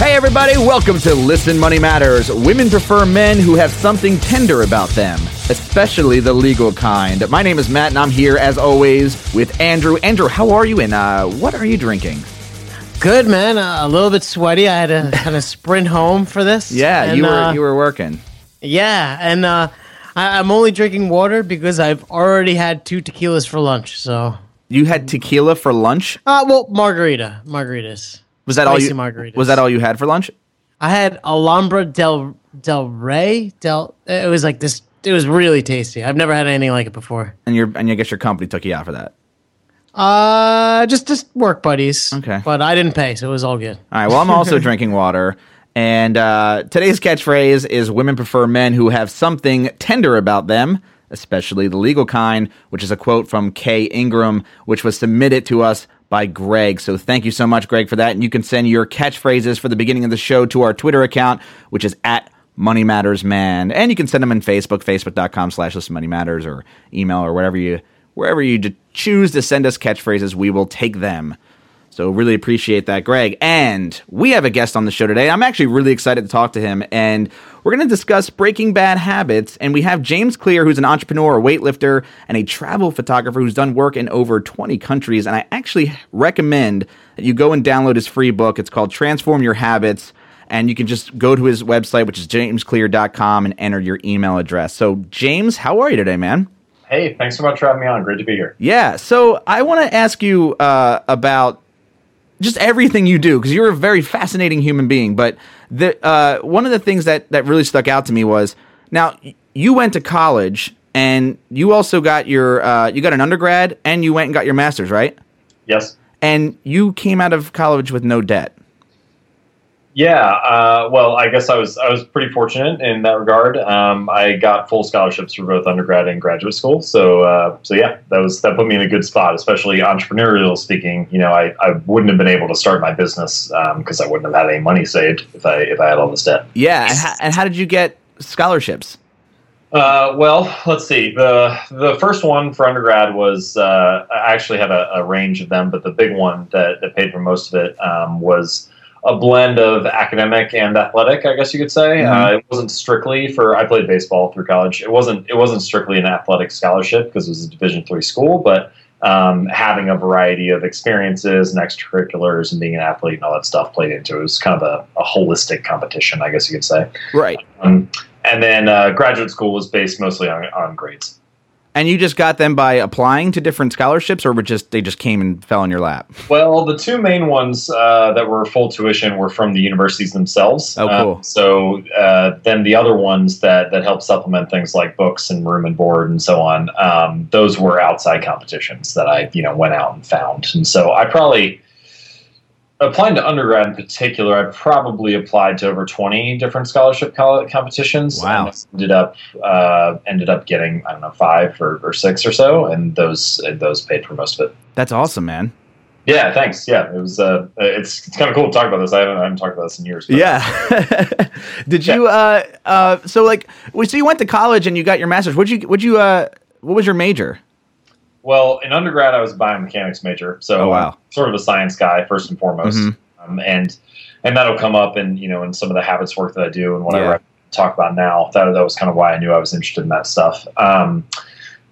Hey, everybody, welcome to Listen Money Matters. Women prefer men who have something tender about them, especially the legal kind. My name is Matt, and I'm here, as always, with Andrew. Andrew, how are you, and uh, what are you drinking? Good, man. Uh, a little bit sweaty. I had to kind of sprint home for this. Yeah, And, you were uh, you were working. Yeah, and uh, I, I'm only drinking water because I've already had two tequilas for lunch. So, You had tequila for lunch. uh, well, margarita, margaritas. Was that all you? margaritas. Was that all you had for lunch? I had Alhambra del del Rey. Del. It was like this. It was really tasty. I've never had anything like it before. And your and I guess your company took you out for that. Uh, just just work buddies. Okay. but I didn't pay, so it was all good. All right. Well, I'm also drinking water. And uh, today's catchphrase is women prefer men who have something tender about them, especially the legal kind, which is a quote from Kay Ingham, which was submitted to us by Greg. So thank you so much, Greg, for that. And you can send your catchphrases for the beginning of the show to our Twitter account, which is at Money Matters Man. And you can send them in Facebook, facebook.com slash Listen Money Matters, or email, or whatever you, wherever you choose to send us catchphrases, we will take them. So really appreciate that, Greg. And we have a guest on the show today. I'm actually really excited to talk to him, and we're going to discuss breaking bad habits. And we have James Clear, who's an entrepreneur, a weightlifter, and a travel photographer who's done work in over 20 countries. And I actually recommend that you go and download his free book. It's called Transform Your Habits. And you can just go to his website, which is jamesclear.com, and enter your email address. So, James, how are you today, man? Hey, thanks so much for having me on. Great to be here. Yeah. So I want to ask you uh, about just everything you do because you're a very fascinating human being. But the uh, one of the things that that really stuck out to me was now you went to college and you also got your uh, you got an undergrad and you went and got your master's, right? Yes. And you came out of college with no debt. Yeah. Uh, well, I guess I was I was pretty fortunate in that regard. Um, I got full scholarships for both undergrad and graduate school. So uh, so yeah, that was that put me in a good spot, especially entrepreneurial speaking. You know, I, I wouldn't have been able to start my business because I wouldn't have had any money saved if I if I had all this debt. Yeah. And, how, and how did you get scholarships? Uh, well, let's see. the The first one for undergrad was uh, I actually had a, a range of them, but the big one that, that paid for most of it um, was a blend of academic and athletic. I guess you could say Mhm. uh, it wasn't strictly for. I played baseball through college. It wasn't. It wasn't strictly an athletic scholarship because it was a Division three school, but um, having a variety of experiences and extracurriculars and being an athlete and all that stuff played into it. It was kind of a, a holistic competition, I guess you could say. Right. Um, and then uh, graduate school was based mostly on, on grades. And you just got them by applying to different scholarships, or were just they just came and fell in your lap? Well, the two main ones uh, that were full tuition were from the universities themselves. Oh, Uh, cool. so uh, then the other ones that that help supplement things like books and room and board and so on, um, those were outside competitions that I you know went out and found. And so I probably applying to undergrad in particular, I probably applied to over twenty different scholarship competitions. Wow. And ended up uh, ended up getting I don't know five or, or six or so, and those and those paid for most of it. That's awesome, man. Yeah, thanks. Yeah, it was. Uh, it's it's kind of cool to talk about this. I haven't I haven't talked about this in years. but- Yeah. Did you uh uh so like so you went to college and you got your master's. Would you would you uh what was your major? Well, in undergrad, I was a biomechanics major, so Oh, wow. I'm sort of a science guy first and foremost, Mhm. um, and and that'll come up in you know in some of the habits work that I do and whatever Yeah. I talk about now. That that was kind of why I knew I was interested in that stuff. Um,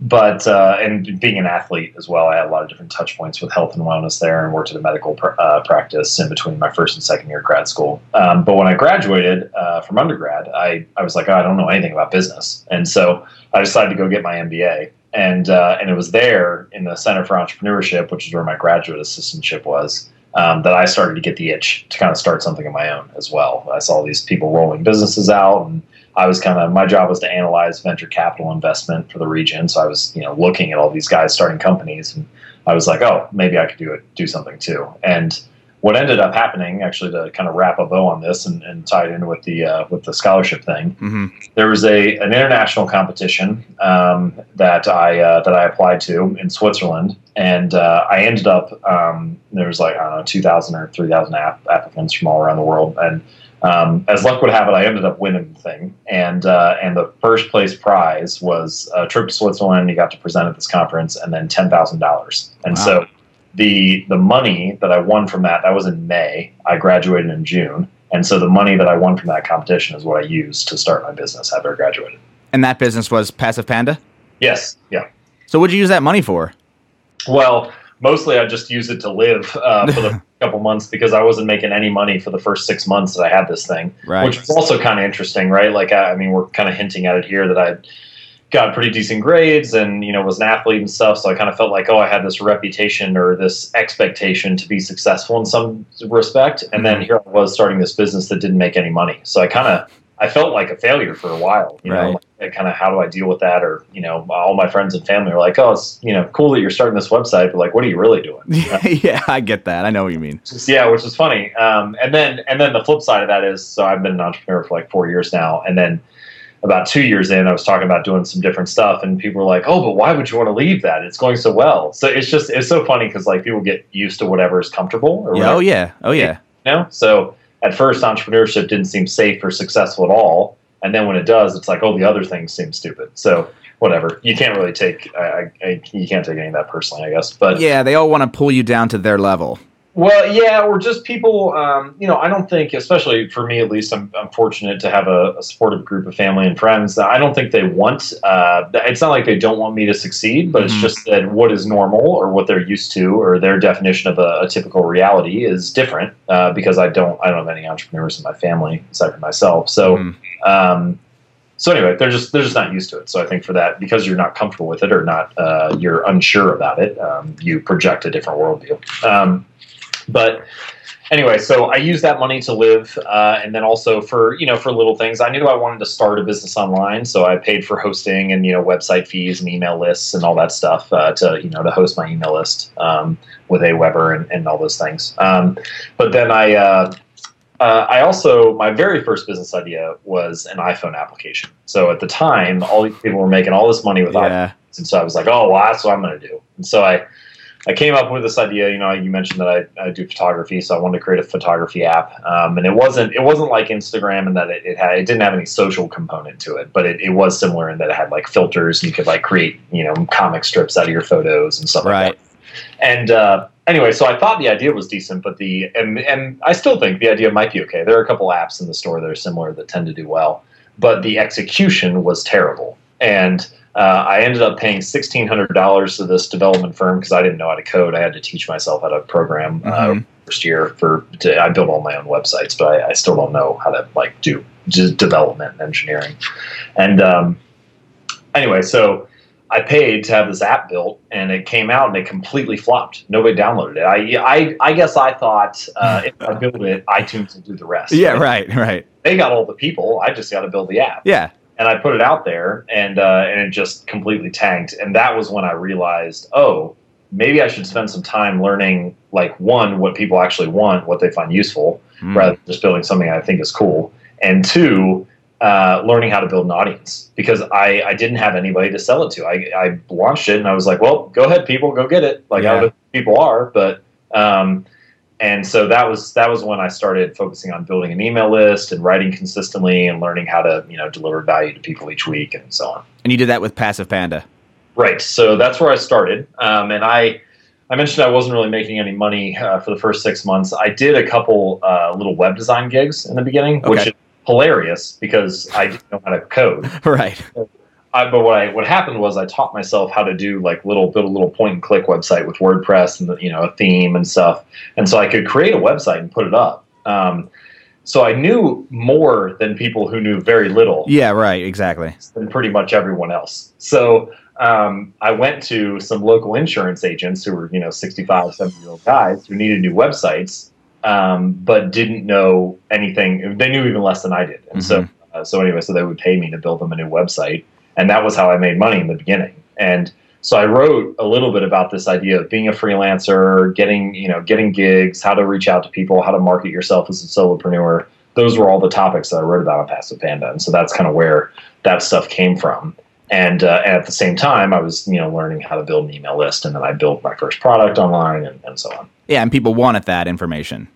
but uh, and being an athlete as well, I had a lot of different touch points with health and wellness there, and worked at a medical pr- uh, practice in between my first and second year of grad school. Um, but when I graduated uh, from undergrad, I I was like, oh, I don't know anything about business, and so I decided to go get my MBA. And uh, and it was there in the Center for Entrepreneurship, which is where my graduate assistantship was, um, that I started to get the itch to kind of start something of my own as well. I saw these people rolling businesses out, and I was kind of my job was to analyze venture capital investment for the region. So I was you know looking at all these guys starting companies, and I was like, oh, maybe I could do it, do something too. And what ended up happening, actually, to kind of wrap a bow on this and, and tie it in with the uh, with the scholarship thing, Mm-hmm. there was a an international competition um, that I uh, that I applied to in Switzerland, and uh, I ended up um, there was like I don't know two thousand or three thousand app- applicants from all around the world, and um, as luck would have it, I ended up winning the thing, and uh, and the first place prize was a trip to Switzerland. You got to present at this conference, and then ten thousand dollars, and Wow. so the the money that I won from that that was in May. I graduated in June. And so the money that I won from that competition is what I used to start my business after I graduated. And that business was Passive Panda? Yes. Yeah. So what'd you use that money for? Well, mostly I just used it to live uh, for the couple months because I wasn't making any money for the first six months that I had this thing, Right. which was also kind of interesting, right? Like, I, I mean, we're kind of hinting at it here that I got pretty decent grades and you know was an athlete and stuff so i kind of felt like oh i had this reputation or this expectation to be successful in some respect. And then here i was starting this business that didn't make any money. So i kind of i felt like a failure for a while you know like, kind of how do i deal with that? Or you know all my friends and family are like oh it's you know cool that you're starting this website but like what are you really doing? Yeah, I get that. I know what you mean. Yeah, which is funny. Um, and then and then the flip side of that is, so I've been an entrepreneur for like four years now, and then about two years in, I was talking about doing some different stuff, and people were like, "Oh, but why would you want to leave that? It's going so well." So it's just it's so funny because like people get used to whatever is comfortable. Or Yeah, oh yeah. Oh yeah. you know? So at first, entrepreneurship didn't seem safe or successful at all, and then when it does, it's like, oh, the other things seem stupid. So whatever, you can't really take I, I, I, you can't take any of that personally, I guess. But Yeah, they all want to pull you down to their level. Well, yeah, or just people. Um, you know, I don't think, especially for me at least, I'm, I'm fortunate to have a, a supportive group of family and friends. That I don't think they want. Uh, it's not like they don't want me to succeed, but Mhm. it's just that what is normal or what they're used to or their definition of a, a typical reality is different. Uh, because I don't, I don't have any entrepreneurs in my family aside from myself. So. Mhm. Um, so anyway, they're just they're just not used to it. So I think for that, because you're not comfortable with it or not, uh, you're unsure about it, um, you project a different worldview. Um, but anyway, so I used that money to live, uh, and then also for you know for little things. I knew I wanted to start a business online, so I paid for hosting and you know website fees and email lists and all that stuff uh, to you know to host my email list um, with Aweber and, and all those things. Um, but then I. Uh, uh, I also my very first business idea was an iPhone application. So at the time, all these people were making all this money with iPhones, and so I was like, "Oh, well, that's what I'm going to do." And so I, I came up with this idea. You know, you mentioned that I, I do photography, so I wanted to create a photography app. Um, and it wasn't it wasn't like Instagram in that it, it had it didn't have any social component to it, but it, it was similar in that it had like filters. And you could like create you know comic strips out of your photos and stuff like that Right. and uh, anyway, so I thought the idea was decent, but the and and I still think the idea might be okay. There are a couple apps in the store that are similar that tend to do well, but the execution was terrible, and uh, I ended up paying sixteen hundred dollars to this development firm because I didn't know how to code. I had to teach myself how to program uh, Mhm. first year for. To, I built all my own websites, but I, I still don't know how to like do just development and engineering, and um, anyway, so. I paid to have this app built, and it came out and it completely flopped. Nobody downloaded it. I, I, I guess I thought uh, if I build it, iTunes will do the rest. Yeah, right, right. They got all the people. I just got to build the app, Yeah. And I put it out there, and uh, and it just completely tanked. And that was when I realized, oh, maybe I should spend some time learning, like one, what people actually want, what they find useful, Mm. rather than just building something I think is cool, and two, uh, learning how to build an audience because I, I didn't have anybody to sell it to. I, I launched it and I was like, well, go ahead, people, go get it. Like, Yeah. know people are, but um, and so that was that was when I started focusing on building an email list and writing consistently and learning how to you know deliver value to people each week and so on. And you did that with Passive Panda. Right. So that's where I started. Um, and I, I mentioned I wasn't really making any money uh, for the first six months. I did a couple uh, little web design gigs in the beginning, which is hilarious because I didn't know how to code. Right. I, but what I what happened was I taught myself how to do like little build a little point and click website with WordPress and you know a theme and stuff, and so I could create a website and put it up. Um, so I knew more than people who knew very little Yeah, right, exactly. than pretty much everyone else. So um, I went to some local insurance agents who were, you know, 65, 70 year old guys who needed new websites, um, but didn't know anything. They knew even less than I did. And so, uh, so anyway, so they would pay me to build them a new website. And that was how I made money in the beginning. And so I wrote a little bit about this idea of being a freelancer, getting, you know, getting gigs, how to reach out to people, how to market yourself as a solopreneur. Those were all the topics that I wrote about on Passive Panda. And so that's kind of where that stuff came from. And, uh, and at the same time, I was, you know, learning how to build an email list, and then I built my first product online, and, and so on. Yeah, and people wanted that information.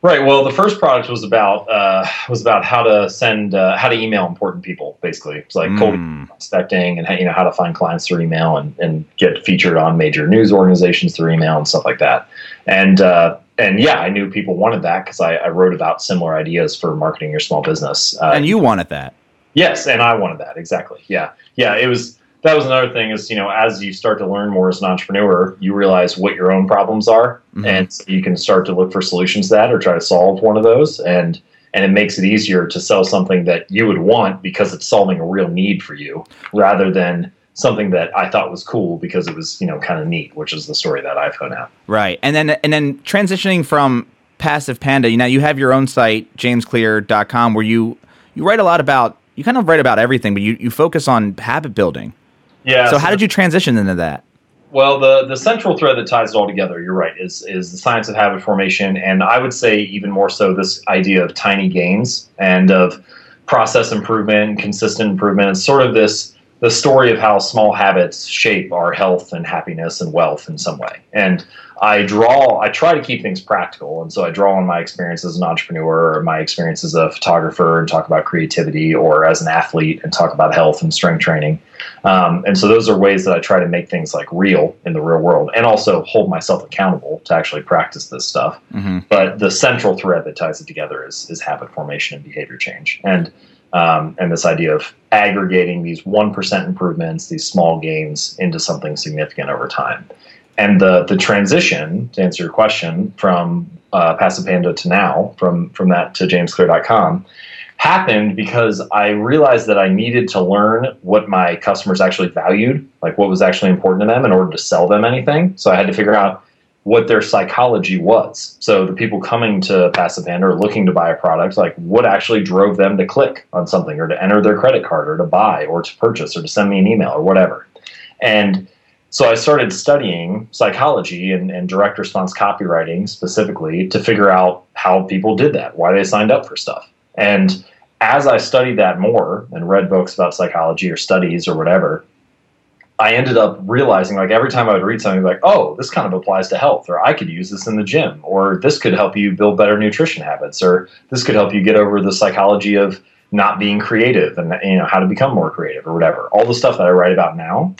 Right. Well, the first product was about uh, was about how to send uh, how to email important people. Basically, it's like cold Mm. prospecting and how, you know how to find clients through email and, and get featured on major news organizations through email and stuff like that. And uh, and yeah, I knew people wanted that because I, I wrote about similar ideas for marketing your small business. Uh, and you wanted that. Yes, and I wanted that exactly. Yeah, yeah. It was that was another thing is you know as you start to learn more as an entrepreneur, you realize what your own problems are, Mhm. and so you can start to look for solutions to that or try to solve one of those, and and it makes it easier to sell something that you would want because it's solving a real need for you, rather than something that I thought was cool because it was you know kind of neat, which is the story that iPhone app. Right. And then and then transitioning from Passive Panda, you know, you have your own site, jamesclear.com, where you you write a lot about you kind of write about everything, but you, you focus on habit building. Yeah. so how did you transition into that? Well, the the central thread that ties it all together, you're right, is is the science of habit formation, and I would say even more so this idea of tiny gains and of process improvement, consistent improvement. It's sort of this the story of how small habits shape our health and happiness and wealth in some way. And I draw, I try to keep things practical, and so I draw on my experience as an entrepreneur, or my experience as a photographer, and talk about creativity, or as an athlete, and talk about health and strength training. Um, and so those are ways that I try to make things like real in the real world and also hold myself accountable to actually practice this stuff. Mm-hmm. But the central thread that ties it together is, is habit formation and behavior change. And um, and this idea of aggregating these 1% improvements, these small gains into something significant over time. And the, the transition, to answer your question, from uh, Passive Panda to now, from, from that to jamesclear.com, happened because I realized that I needed to learn what my customers actually valued, like what was actually important to them in order to sell them anything. So I had to figure out what their psychology was. So the people coming to Passive Panda or looking to buy a product, like what actually drove them to click on something or to enter their credit card or to buy or to purchase or to send me an email or whatever. And so I started studying psychology and, and direct response copywriting specifically to figure out how people did that, why they signed up for stuff. And as I studied that more and read books about psychology or studies or whatever, I ended up realizing like every time I would read something like, oh, this kind of applies to health, or I could use this in the gym, or this could help you build better nutrition habits, or this could help you get over the psychology of not being creative and you know how to become more creative or whatever. All the stuff that I write about now.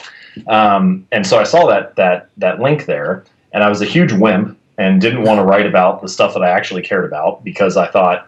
Um, and so I saw that that that link there, and I was a huge wimp and didn't want to write about the stuff that I actually cared about because I thought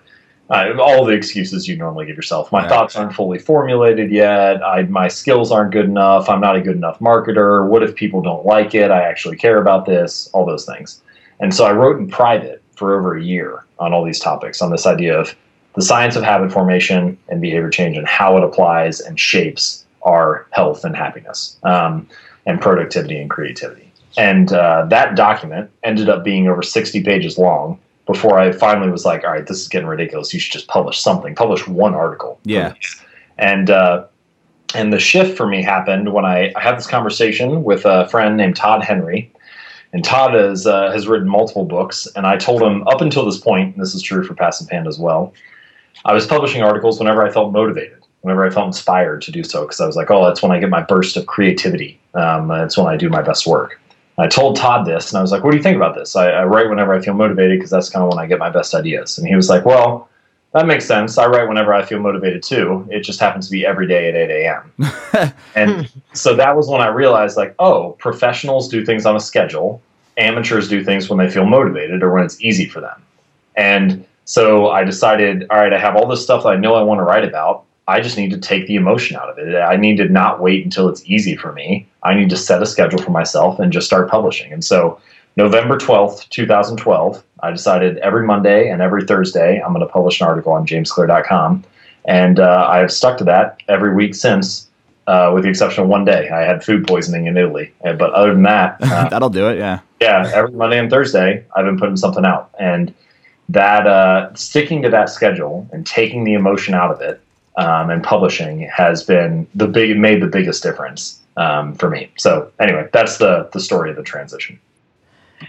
uh, all the excuses you normally give yourself. My Yeah. thoughts aren't fully formulated yet. I, my skills aren't good enough. I'm not a good enough marketer. What if people don't like it? I actually care about this. All those things. And so I wrote in private for over a year on all these topics on this idea of the science of habit formation and behavior change and how it applies and shapes our health and happiness um, and productivity and creativity. And uh, that document ended up being over 60 pages long before I finally was like, all right, this is getting ridiculous. You should just publish something, publish one article. Yeah. And, uh, and the shift for me happened when I, I had this conversation with a friend named Todd Henry. And Todd has, uh, has written multiple books. And I told him up until this point, and this is true for Passive Panda as well, I was publishing articles whenever I felt motivated, whenever I felt inspired to do so, because I was like, oh, that's when I get my burst of creativity. Um, that's when I do my best work. I told Todd this, and I was like, "What do you think about this?" I, I write whenever I feel motivated because that's kind of when I get my best ideas. And he was like, "Well, that makes sense. I write whenever I feel motivated too. It just happens to be every day at 8 a.m." and so that was when I realized, like, oh, professionals do things on a schedule. Amateurs do things when they feel motivated or when it's easy for them. And so I decided, all right, I have all this stuff that I know I want to write about. I just need to take the emotion out of it. I need to not wait until it's easy for me. I need to set a schedule for myself and just start publishing. And so, November 12th, 2012, I decided every Monday and every Thursday, I'm going to publish an article on jamesclear.com. And uh, I have stuck to that every week since, uh, with the exception of one day. I had food poisoning in Italy. But other than that, uh, That'll do it. Yeah. yeah, every Monday and Thursday, I've been putting something out, and that uh, sticking to that schedule and taking the emotion out of it um, and publishing has been the big made the biggest difference um, for me. So anyway, that's the the story of the transition.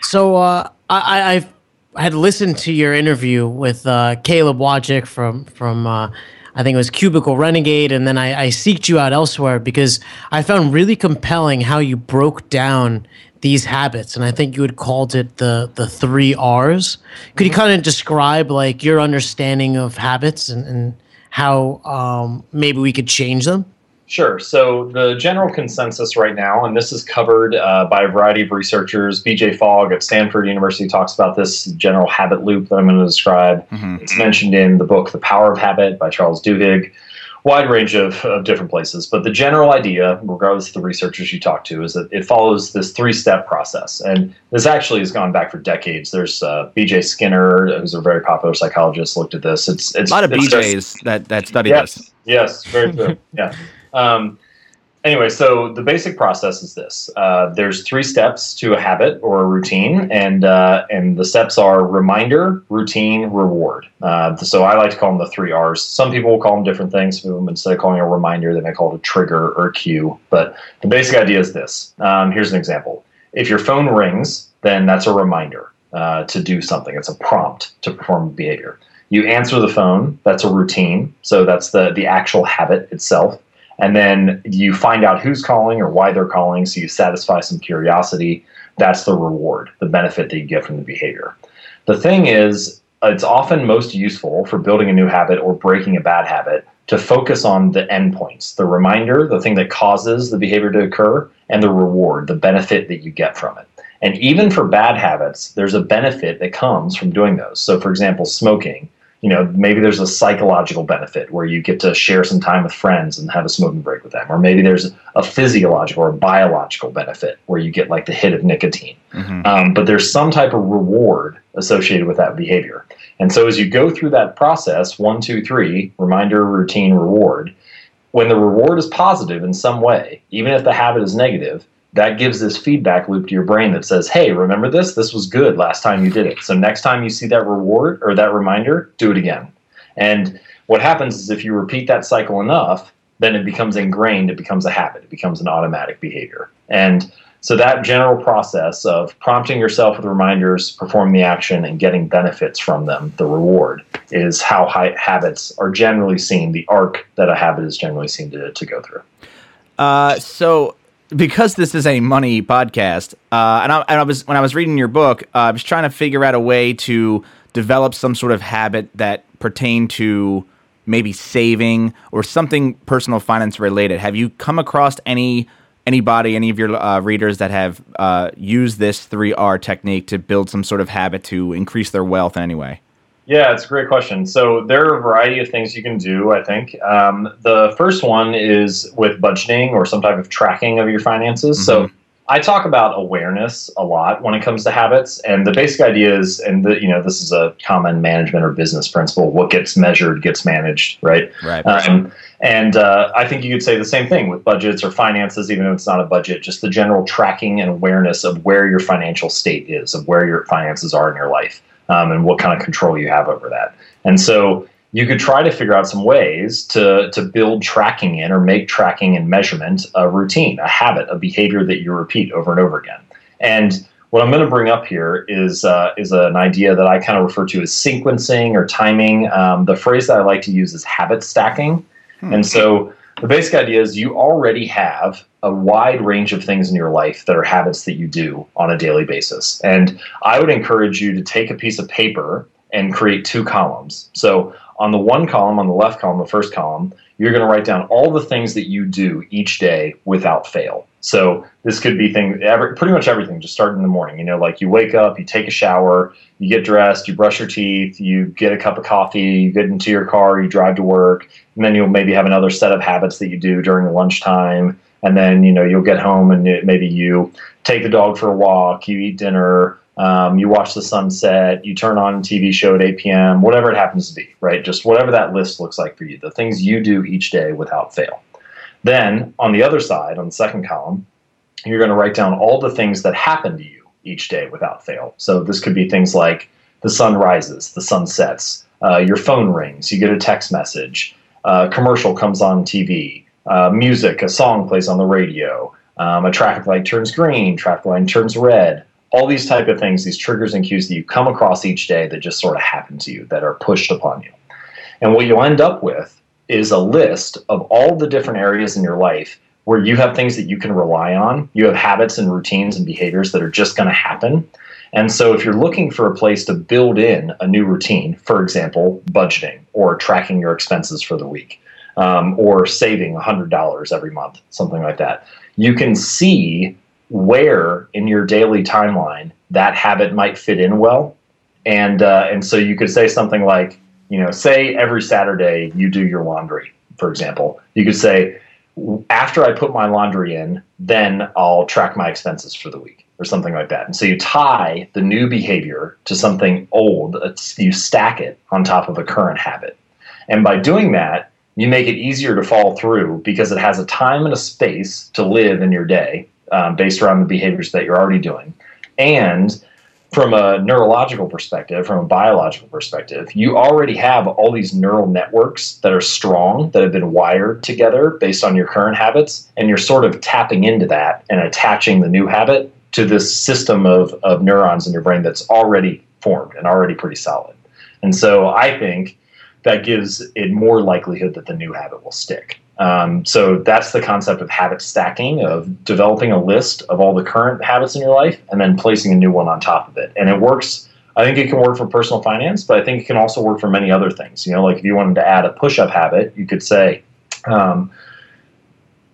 So uh, I, I've- I had listened to your interview with uh, Caleb Wojcik from from uh, I think it was Cubicle Renegade, and then I, I seeked you out elsewhere because I found really compelling how you broke down these habits, and I think you had called it the the three R's. Could you kind of describe like your understanding of habits and, and how um, maybe we could change them? Sure. So the general consensus right now, and this is covered uh, by a variety of researchers. BJ Fogg at Stanford University talks about this general habit loop that I'm going to describe. Mm-hmm. It's mentioned in the book The Power of Habit by Charles Duhigg. Wide range of, of different places, but the general idea, regardless of the researchers you talk to, is that it follows this three-step process, and this actually has gone back for decades. There's uh, B.J. Skinner, who's a very popular psychologist, looked at this. It's, it's a lot of BJ's just, that that study yes, this. Yes, very true. yeah. Um, anyway, so the basic process is this: uh, there's three steps to a habit or a routine, and uh, and the steps are reminder, routine, reward. Uh, so I like to call them the three R's. Some people will call them different things. Instead of calling a reminder, they may call it a trigger or a cue. But the basic idea is this: um, here's an example. If your phone rings, then that's a reminder uh, to do something. It's a prompt to perform behavior. You answer the phone. That's a routine. So that's the the actual habit itself and then you find out who's calling or why they're calling so you satisfy some curiosity. That's the reward the benefit that you get from the behavior. The thing is it's often most useful for building a new habit or breaking a bad habit to focus on the endpoints the reminder the thing that causes the behavior to occur and the reward the benefit that you get from it. And even for bad habits there's a benefit that comes from doing those. So for example smoking you know, maybe there's a psychological benefit where you get to share some time with friends and have a smoking break with them. Or maybe there's a physiological or a biological benefit where you get like the hit of nicotine. Mm-hmm. Um, but there's some type of reward associated with that behavior. And so as you go through that process, one, two, three, reminder, routine, reward, when the reward is positive in some way, even if the habit is negative, that gives this feedback loop to your brain that says, hey, remember this? This was good last time you did it. So next time you see that reward or that reminder, do it again. And what happens is if you repeat that cycle enough, then it becomes ingrained, it becomes a habit, it becomes an automatic behavior. And so that general process of prompting yourself with reminders, performing the action, and getting benefits from them, the reward, is how habits are generally seen, the arc that a habit is generally seen to, to go through. Uh, so because this is a money podcast, uh, and, I, and, I, was when I was reading your book, uh, I was trying to figure out a way to develop some sort of habit that pertained to maybe saving or something personal finance related. Have you come across any anybody, any of your uh, readers that have uh, used this three R technique to build some sort of habit to increase their wealth in any way? Yeah, it's a great question. So there are a variety of things you can do. I think um, the first one is with budgeting or some type of tracking of your finances. Mm-hmm. So I talk about awareness a lot when it comes to habits, and the basic idea is, and the, you know, this is a common management or business principle: what gets measured gets managed, right? Right. Um, and uh, I think you could say the same thing with budgets or finances, even if it's not a budget. Just the general tracking and awareness of where your financial state is, of where your finances are in your life um, and what kind of control you have over that. And so you could try to figure out some ways to, to build tracking in or make tracking and measurement a routine, a habit, a behavior that you repeat over and over again. And what I'm going to bring up here is uh, is an idea that I kind of refer to as sequencing or timing. Um, the phrase that I like to use is habit stacking. Hmm. And so the basic idea is you already have a wide range of things in your life that are habits that you do on a daily basis. And I would encourage you to take a piece of paper and create two columns. So on the one column, on the left column, the first column, you're going to write down all the things that you do each day without fail. So this could be things, pretty much everything. Just start in the morning. You know, like you wake up, you take a shower, you get dressed, you brush your teeth, you get a cup of coffee, you get into your car, you drive to work, and then you'll maybe have another set of habits that you do during lunchtime, and then you know you'll get home and maybe you take the dog for a walk, you eat dinner, um, you watch the sunset, you turn on a TV show at 8 p.m., whatever it happens to be, right? Just whatever that list looks like for you, the things you do each day without fail. Then on the other side, on the second column, you're going to write down all the things that happen to you each day without fail. So this could be things like the sun rises, the sun sets, uh, your phone rings, you get a text message, a commercial comes on TV, uh, music, a song plays on the radio, um, a traffic light turns green, traffic light turns red. All these type of things, these triggers and cues that you come across each day that just sort of happen to you, that are pushed upon you. And what you'll end up with is a list of all the different areas in your life where you have things that you can rely on. You have habits and routines and behaviors that are just going to happen. And so, if you're looking for a place to build in a new routine, for example, budgeting or tracking your expenses for the week, um, or saving $100 every month, something like that, you can see where in your daily timeline that habit might fit in well. And, uh, and so you could say something like, you know, say every Saturday you do your laundry, for example. You could say, after I put my laundry in, then I'll track my expenses for the week or something like that. And so you tie the new behavior to something old, you stack it on top of a current habit. And by doing that, you make it easier to follow through because it has a time and a space to live in your day um, based around the behaviors that you're already doing. And from a neurological perspective, from a biological perspective, you already have all these neural networks that are strong, that have been wired together based on your current habits, and you're sort of tapping into that and attaching the new habit to this system of, of neurons in your brain that's already formed and already pretty solid. And so I think that gives it more likelihood that the new habit will stick. Um, so that's the concept of habit stacking, of developing a list of all the current habits in your life and then placing a new one on top of it. And it works. I think it can work for personal finance, but I think it can also work for many other things. You know, like if you wanted to add a push-up habit, you could say, um,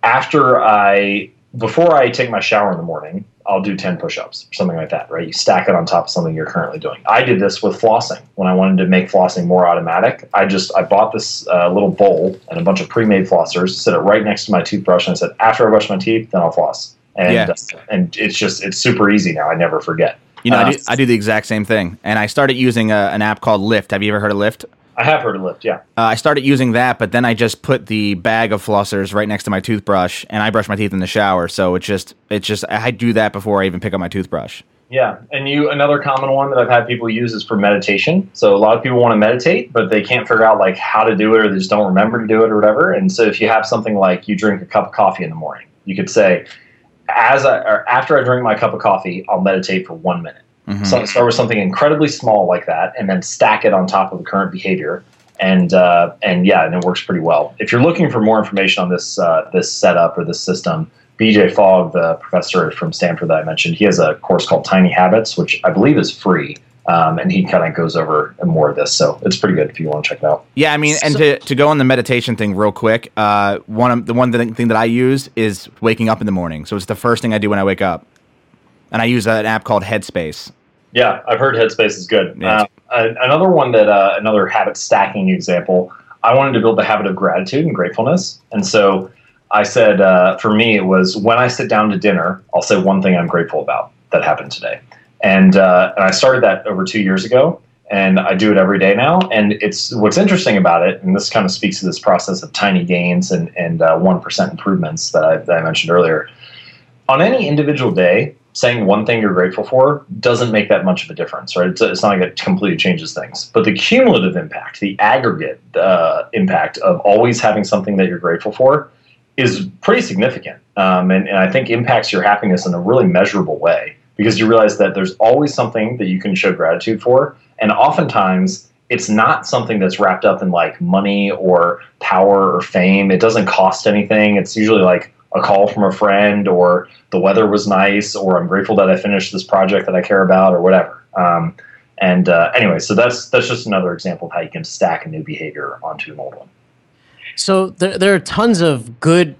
after I, before I take my shower in the morning, I'll do 10 push-ups or something like that, right? You stack it on top of something you're currently doing. I did this with flossing. When I wanted to make flossing more automatic, I just I bought this uh, little bowl and a bunch of pre-made flossers, set it right next to my toothbrush, and I said, after I brush my teeth, then I'll floss. And yeah. uh, and it's just it's super easy now. I never forget. You know, uh, I, do, I do the exact same thing, and I started using a, uh, an app called Lift. Have you ever heard of Lift? I have heard of Lift, yeah. Uh, I started using that, but then I just put the bag of flossers right next to my toothbrush, and I brush my teeth in the shower. So it's just, it's just, I do that before I even pick up my toothbrush. Yeah, and you another common one that I've had people use is for meditation. So a lot of people want to meditate, but they can't figure out like how to do it, or they just don't remember to do it, or whatever. And so if you have something like you drink a cup of coffee in the morning, you could say, as I or after I drink my cup of coffee, I'll meditate for one minute Mm-hmm. So start with something incredibly small like that, and then stack it on top of the current behavior. And uh, and yeah, and it works pretty well. If you're looking for more information on this uh, this setup or this system, BJ Fogg, the professor from Stanford that I mentioned, he has a course called Tiny Habits, which I believe is free. Um, and he kind of goes over more of this. So it's pretty good if you want to check it out. Yeah, I mean, and to, to go on the meditation thing real quick, uh, one of the one thing that I use is waking up in the morning. So it's the first thing I do when I wake up, and I use an app called Headspace. Yeah, I've heard Headspace is good. Uh, another one that uh, another habit stacking example. I wanted to build the habit of gratitude and gratefulness, and so I said uh, for me it was when I sit down to dinner, I'll say one thing I'm grateful about that happened today, and uh, and I started that over two years ago, and I do it every day now. And it's what's interesting about it, and this kind of speaks to this process of tiny gains and and uh, one improvements that I, that I mentioned earlier. On any individual day, saying one thing you're grateful for doesn't make that much of a difference, right? It's, it's not like it completely changes things. But the cumulative impact, the aggregate uh, impact of always having something that you're grateful for is pretty significant. Um, and, and I think impacts your happiness in a really measurable way because you realize that there's always something that you can show gratitude for. And oftentimes, it's not something that's wrapped up in like money or power or fame. It doesn't cost anything. It's usually like a call from a friend or the weather was nice or I'm grateful that I finished this project that I care about or whatever. Um, and uh, anyway, so that's that's just another example of how you can stack a new behavior onto an old one. So there, there are tons of good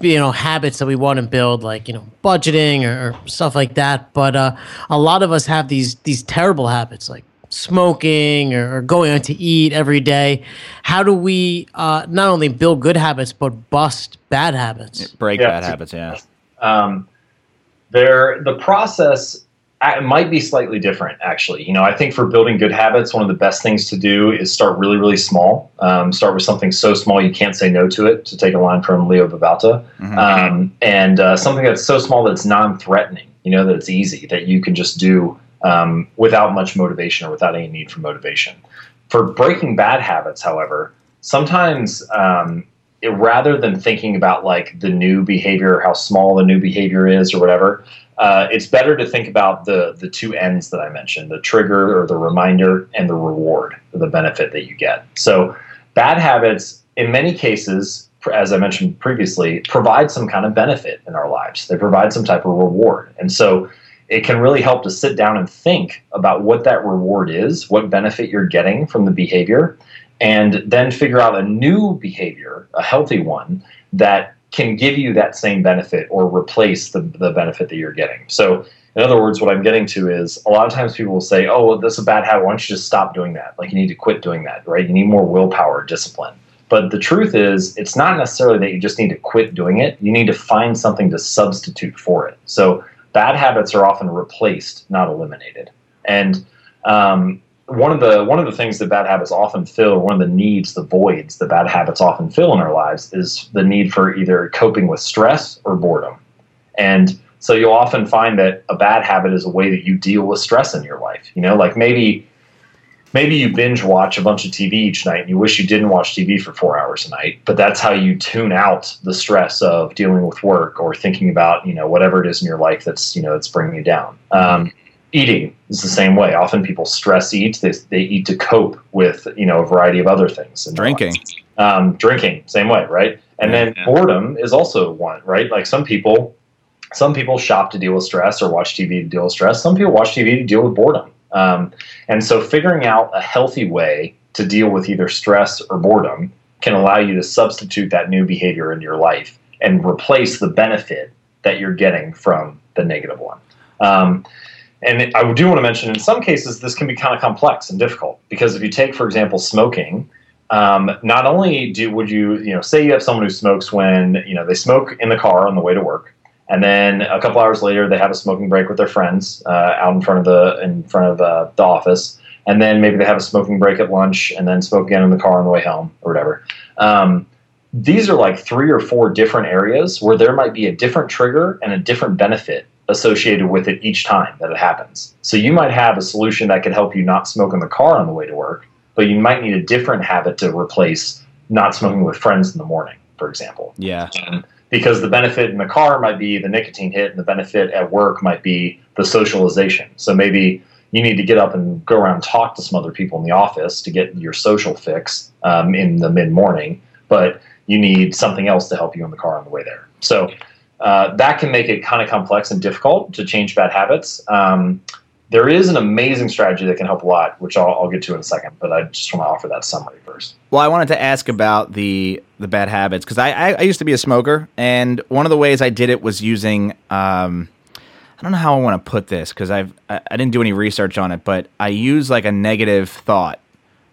you know habits that we want to build like you know budgeting or, or stuff like that but uh, a lot of us have these these terrible habits like smoking or, or, going out to eat every day. How do we uh, not only build good habits but bust bad habits? Break yeah, bad habits, yeah. Um, there, the process might be slightly different, actually. You know, I think for building good habits, one of the best things to do is start really, really small. Um, start with something so small you can't say no to it. To take a line from Leo Babauta, mm-hmm. um, and uh, something that's so small that it's non-threatening. You know, that it's easy that you can just do um, without much motivation or without any need for motivation. For breaking bad habits, however, sometimes um, it, rather than thinking about like the new behavior, how small the new behavior is, or whatever, uh, it's better to think about the the two ends that I mentioned: the trigger or the reminder, and the reward, or the benefit that you get. So, bad habits, in many cases, as I mentioned previously, provide some kind of benefit in our lives. They provide some type of reward. And so it can really help to sit down and think about what that reward is, what benefit you're getting from the behavior, and then figure out a new behavior, a healthy one, that can give you that same benefit or replace the, the benefit that you're getting. So, in other words, what I'm getting to is a lot of times people will say, oh, well, that's a bad habit. Why don't you just stop doing that? Like, you need to quit doing that, right? You need more willpower, discipline. But the truth is, it's not necessarily that you just need to quit doing it. You need to find something to substitute for it. So, bad habits are often replaced, not eliminated. And um, one of the one of the things that bad habits often fill, or one of the needs, the voids that bad habits often fill in our lives, is the need for either coping with stress or boredom. And so you'll often find that a bad habit is a way that you deal with stress in your life. You know, like maybe maybe you binge watch a bunch of TV each night and you wish you didn't watch TV for four hours a night, but that's how you tune out the stress of dealing with work or thinking about, you know, whatever it is in your life that's, you know, that's bringing you down. Um, eating is the same way. Often people stress eat. They, they eat to cope with, you know, a variety of other things. Drinking. Um, drinking, same way, right? And yeah, then yeah. boredom is also one, right? Like some people, some people shop to deal with stress or watch TV to deal with stress. Some people watch TV to deal with boredom. Um, and so figuring out a healthy way to deal with either stress or boredom can allow you to substitute that new behavior in your life and replace the benefit that you're getting from the negative one. Um, and I do want to mention in some cases this can be kind of complex and difficult because if you take, for example, smoking, um, not only do would you you know say you have someone who smokes when you know they smoke in the car on the way to work, and then a couple hours later they have a smoking break with their friends uh, out in front of the in front of uh, the office, and then maybe they have a smoking break at lunch and then smoke again in the car on the way home or whatever. Um, these are like three or four different areas where there might be a different trigger and a different benefit associated with it each time that it happens. So you might have a solution that could help you not smoke in the car on the way to work, but you might need a different habit to replace not smoking with friends in the morning, for example. Yeah. And because the benefit in the car might be the nicotine hit and the benefit at work might be the socialization. So maybe you need to get up and go around and talk to some other people in the office to get your social fix um, in the mid morning, but you need something else to help you in the car on the way there. So uh, that can make it kind of complex and difficult to change bad habits. Um, there is an amazing strategy that can help a lot, which I'll, I'll, get to in a second. But I just want to offer that summary first. Well, I wanted to ask about the the bad habits because I, I, I used to be a smoker, and one of the ways I did it was using um, I don't know how I want to put this because I've I, I didn't do any research on it, but I use like a negative thought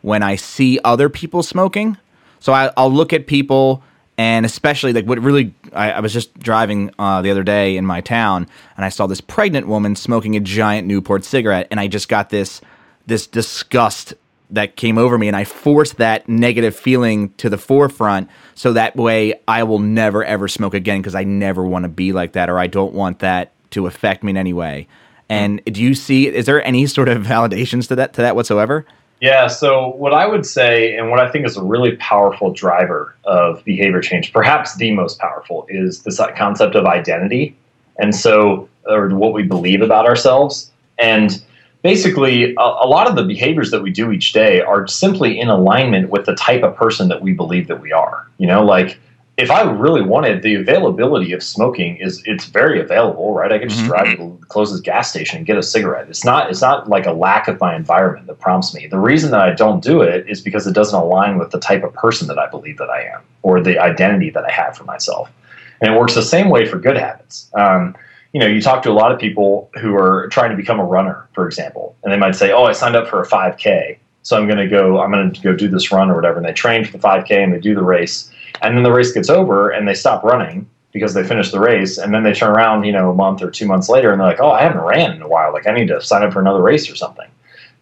when I see other people smoking. So I, I'll look at people and especially like what really I, I was just driving uh, the other day in my town and I saw this pregnant woman smoking a giant Newport cigarette and I just got this this disgust that came over me and I forced that negative feeling to the forefront so that way I will never ever smoke again because I never want to be like that or I don't want that to affect me in any way. And do you see is there any sort of validations to that to that whatsoever? Yeah, so what I would say, and what I think is a really powerful driver of behavior change, perhaps the most powerful, is this concept of identity. And so, or what we believe about ourselves. And basically, a, a, lot of the behaviors that we do each day are simply in alignment with the type of person that we believe that we are. You know, like if I really wanted, the availability of smoking is it's very available, right? I could just mm-hmm. drive to the closest gas station and get a cigarette. It's not it's not like a lack of my environment that prompts me. The reason that I don't do it is because it doesn't align with the type of person that I believe that I am or the identity that I have for myself. And it works the same way for good habits. Um, you know, you talk to a lot of people who are trying to become a runner, for example, and they might say, "Oh, I signed up for a 5K, so I'm going to go. I'm going to go do this run or whatever." And they train for the 5K and they do the race and then the race gets over and they stop running because they finished the race. And then they turn around you know a month or two months later and they're like oh i haven't ran in a while. Like i need to sign up for another race or something.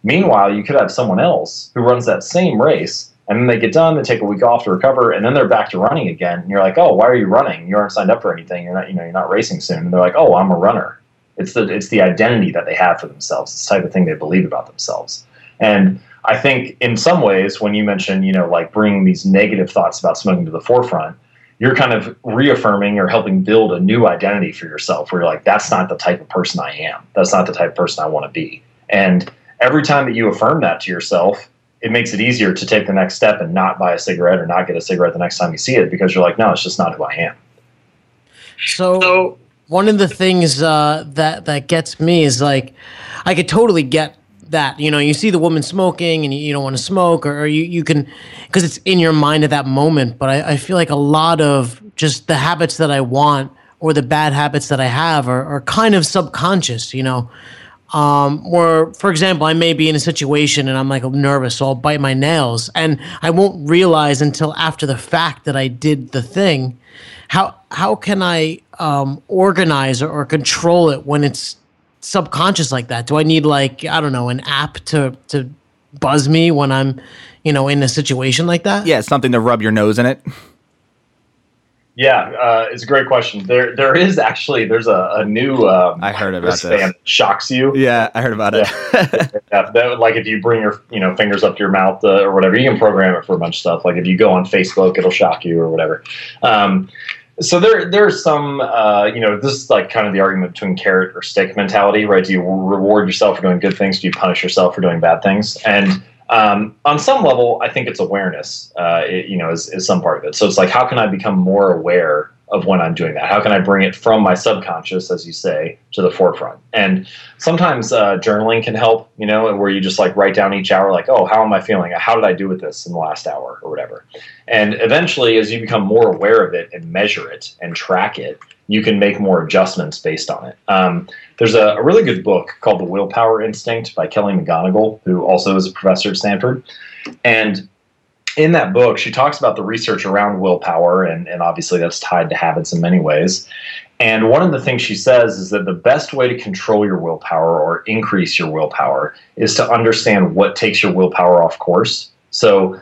Meanwhile you could have someone else who runs that same race and then they get done they take a week off to recover and then they're back to running again. And you're like oh why are you running? You aren't signed up for anything. You're not you know you're not racing soon. And they're like oh i'm a runner. It's the it's the identity that they have for themselves. It's the type of thing they believe about themselves. And I think in some ways, when you mention, you know, like bringing these negative thoughts about smoking to the forefront, you're kind of reaffirming or helping build a new identity for yourself where you're like, that's not the type of person I am. That's not the type of person I want to be. And every time that you affirm that to yourself, it makes it easier to take the next step and not buy a cigarette or not get a cigarette the next time you see it because you're like, no, it's just not who I am. So, so one of the things uh, that that gets me is like, I could totally get that. You know, you see the woman smoking and you, you don't want to smoke, or, or, you you can because it's in your mind at that moment. But I, I feel like a lot of just the habits that I want or the bad habits that I have are, are kind of subconscious. You know, um, or for example, I may be in a situation and I'm like nervous, so I'll bite my nails, and I won't realize until after the fact that I did the thing. How how can I um, organize or, or control it when it's subconscious like that? Do I need like I don't know an app to to buzz me when I'm you know in a situation like that? Yeah, something to rub your nose in it. Yeah, uh, it's a great question. There, there is actually there's a, a new. Um, I heard about this. Shocks you. Yeah, I heard about it. yeah, that, like if you bring your you know fingers up to your mouth uh, or whatever, you can program it for a bunch of stuff. Like if you go on Facebook, it'll shock you or whatever. Um, so there, there's some, uh, you know, this is like kind of the argument between carrot or stick mentality, right? Do you reward yourself for doing good things? Do you punish yourself for doing bad things? And um, on some level, I think it's awareness, uh, it, you know, is, is some part of it. So it's like, how can I become more aware of when I'm doing that? How can I bring it from my subconscious, as you say, to the forefront? And sometimes uh, journaling can help, you know, where you just like write down each hour, like, oh, how am I feeling? How did I do with this in the last hour or whatever? And eventually, as you become more aware of it and measure it and track it, you can make more adjustments based on it. Um, there's a, a, really good book called The Willpower Instinct by Kelly McGonigal, who also is a professor at Stanford. And in that book, she talks about the research around willpower, and, and obviously that's tied to habits in many ways. And one of the things she says is that the best way to control your willpower or increase your willpower is to understand what takes your willpower off course. So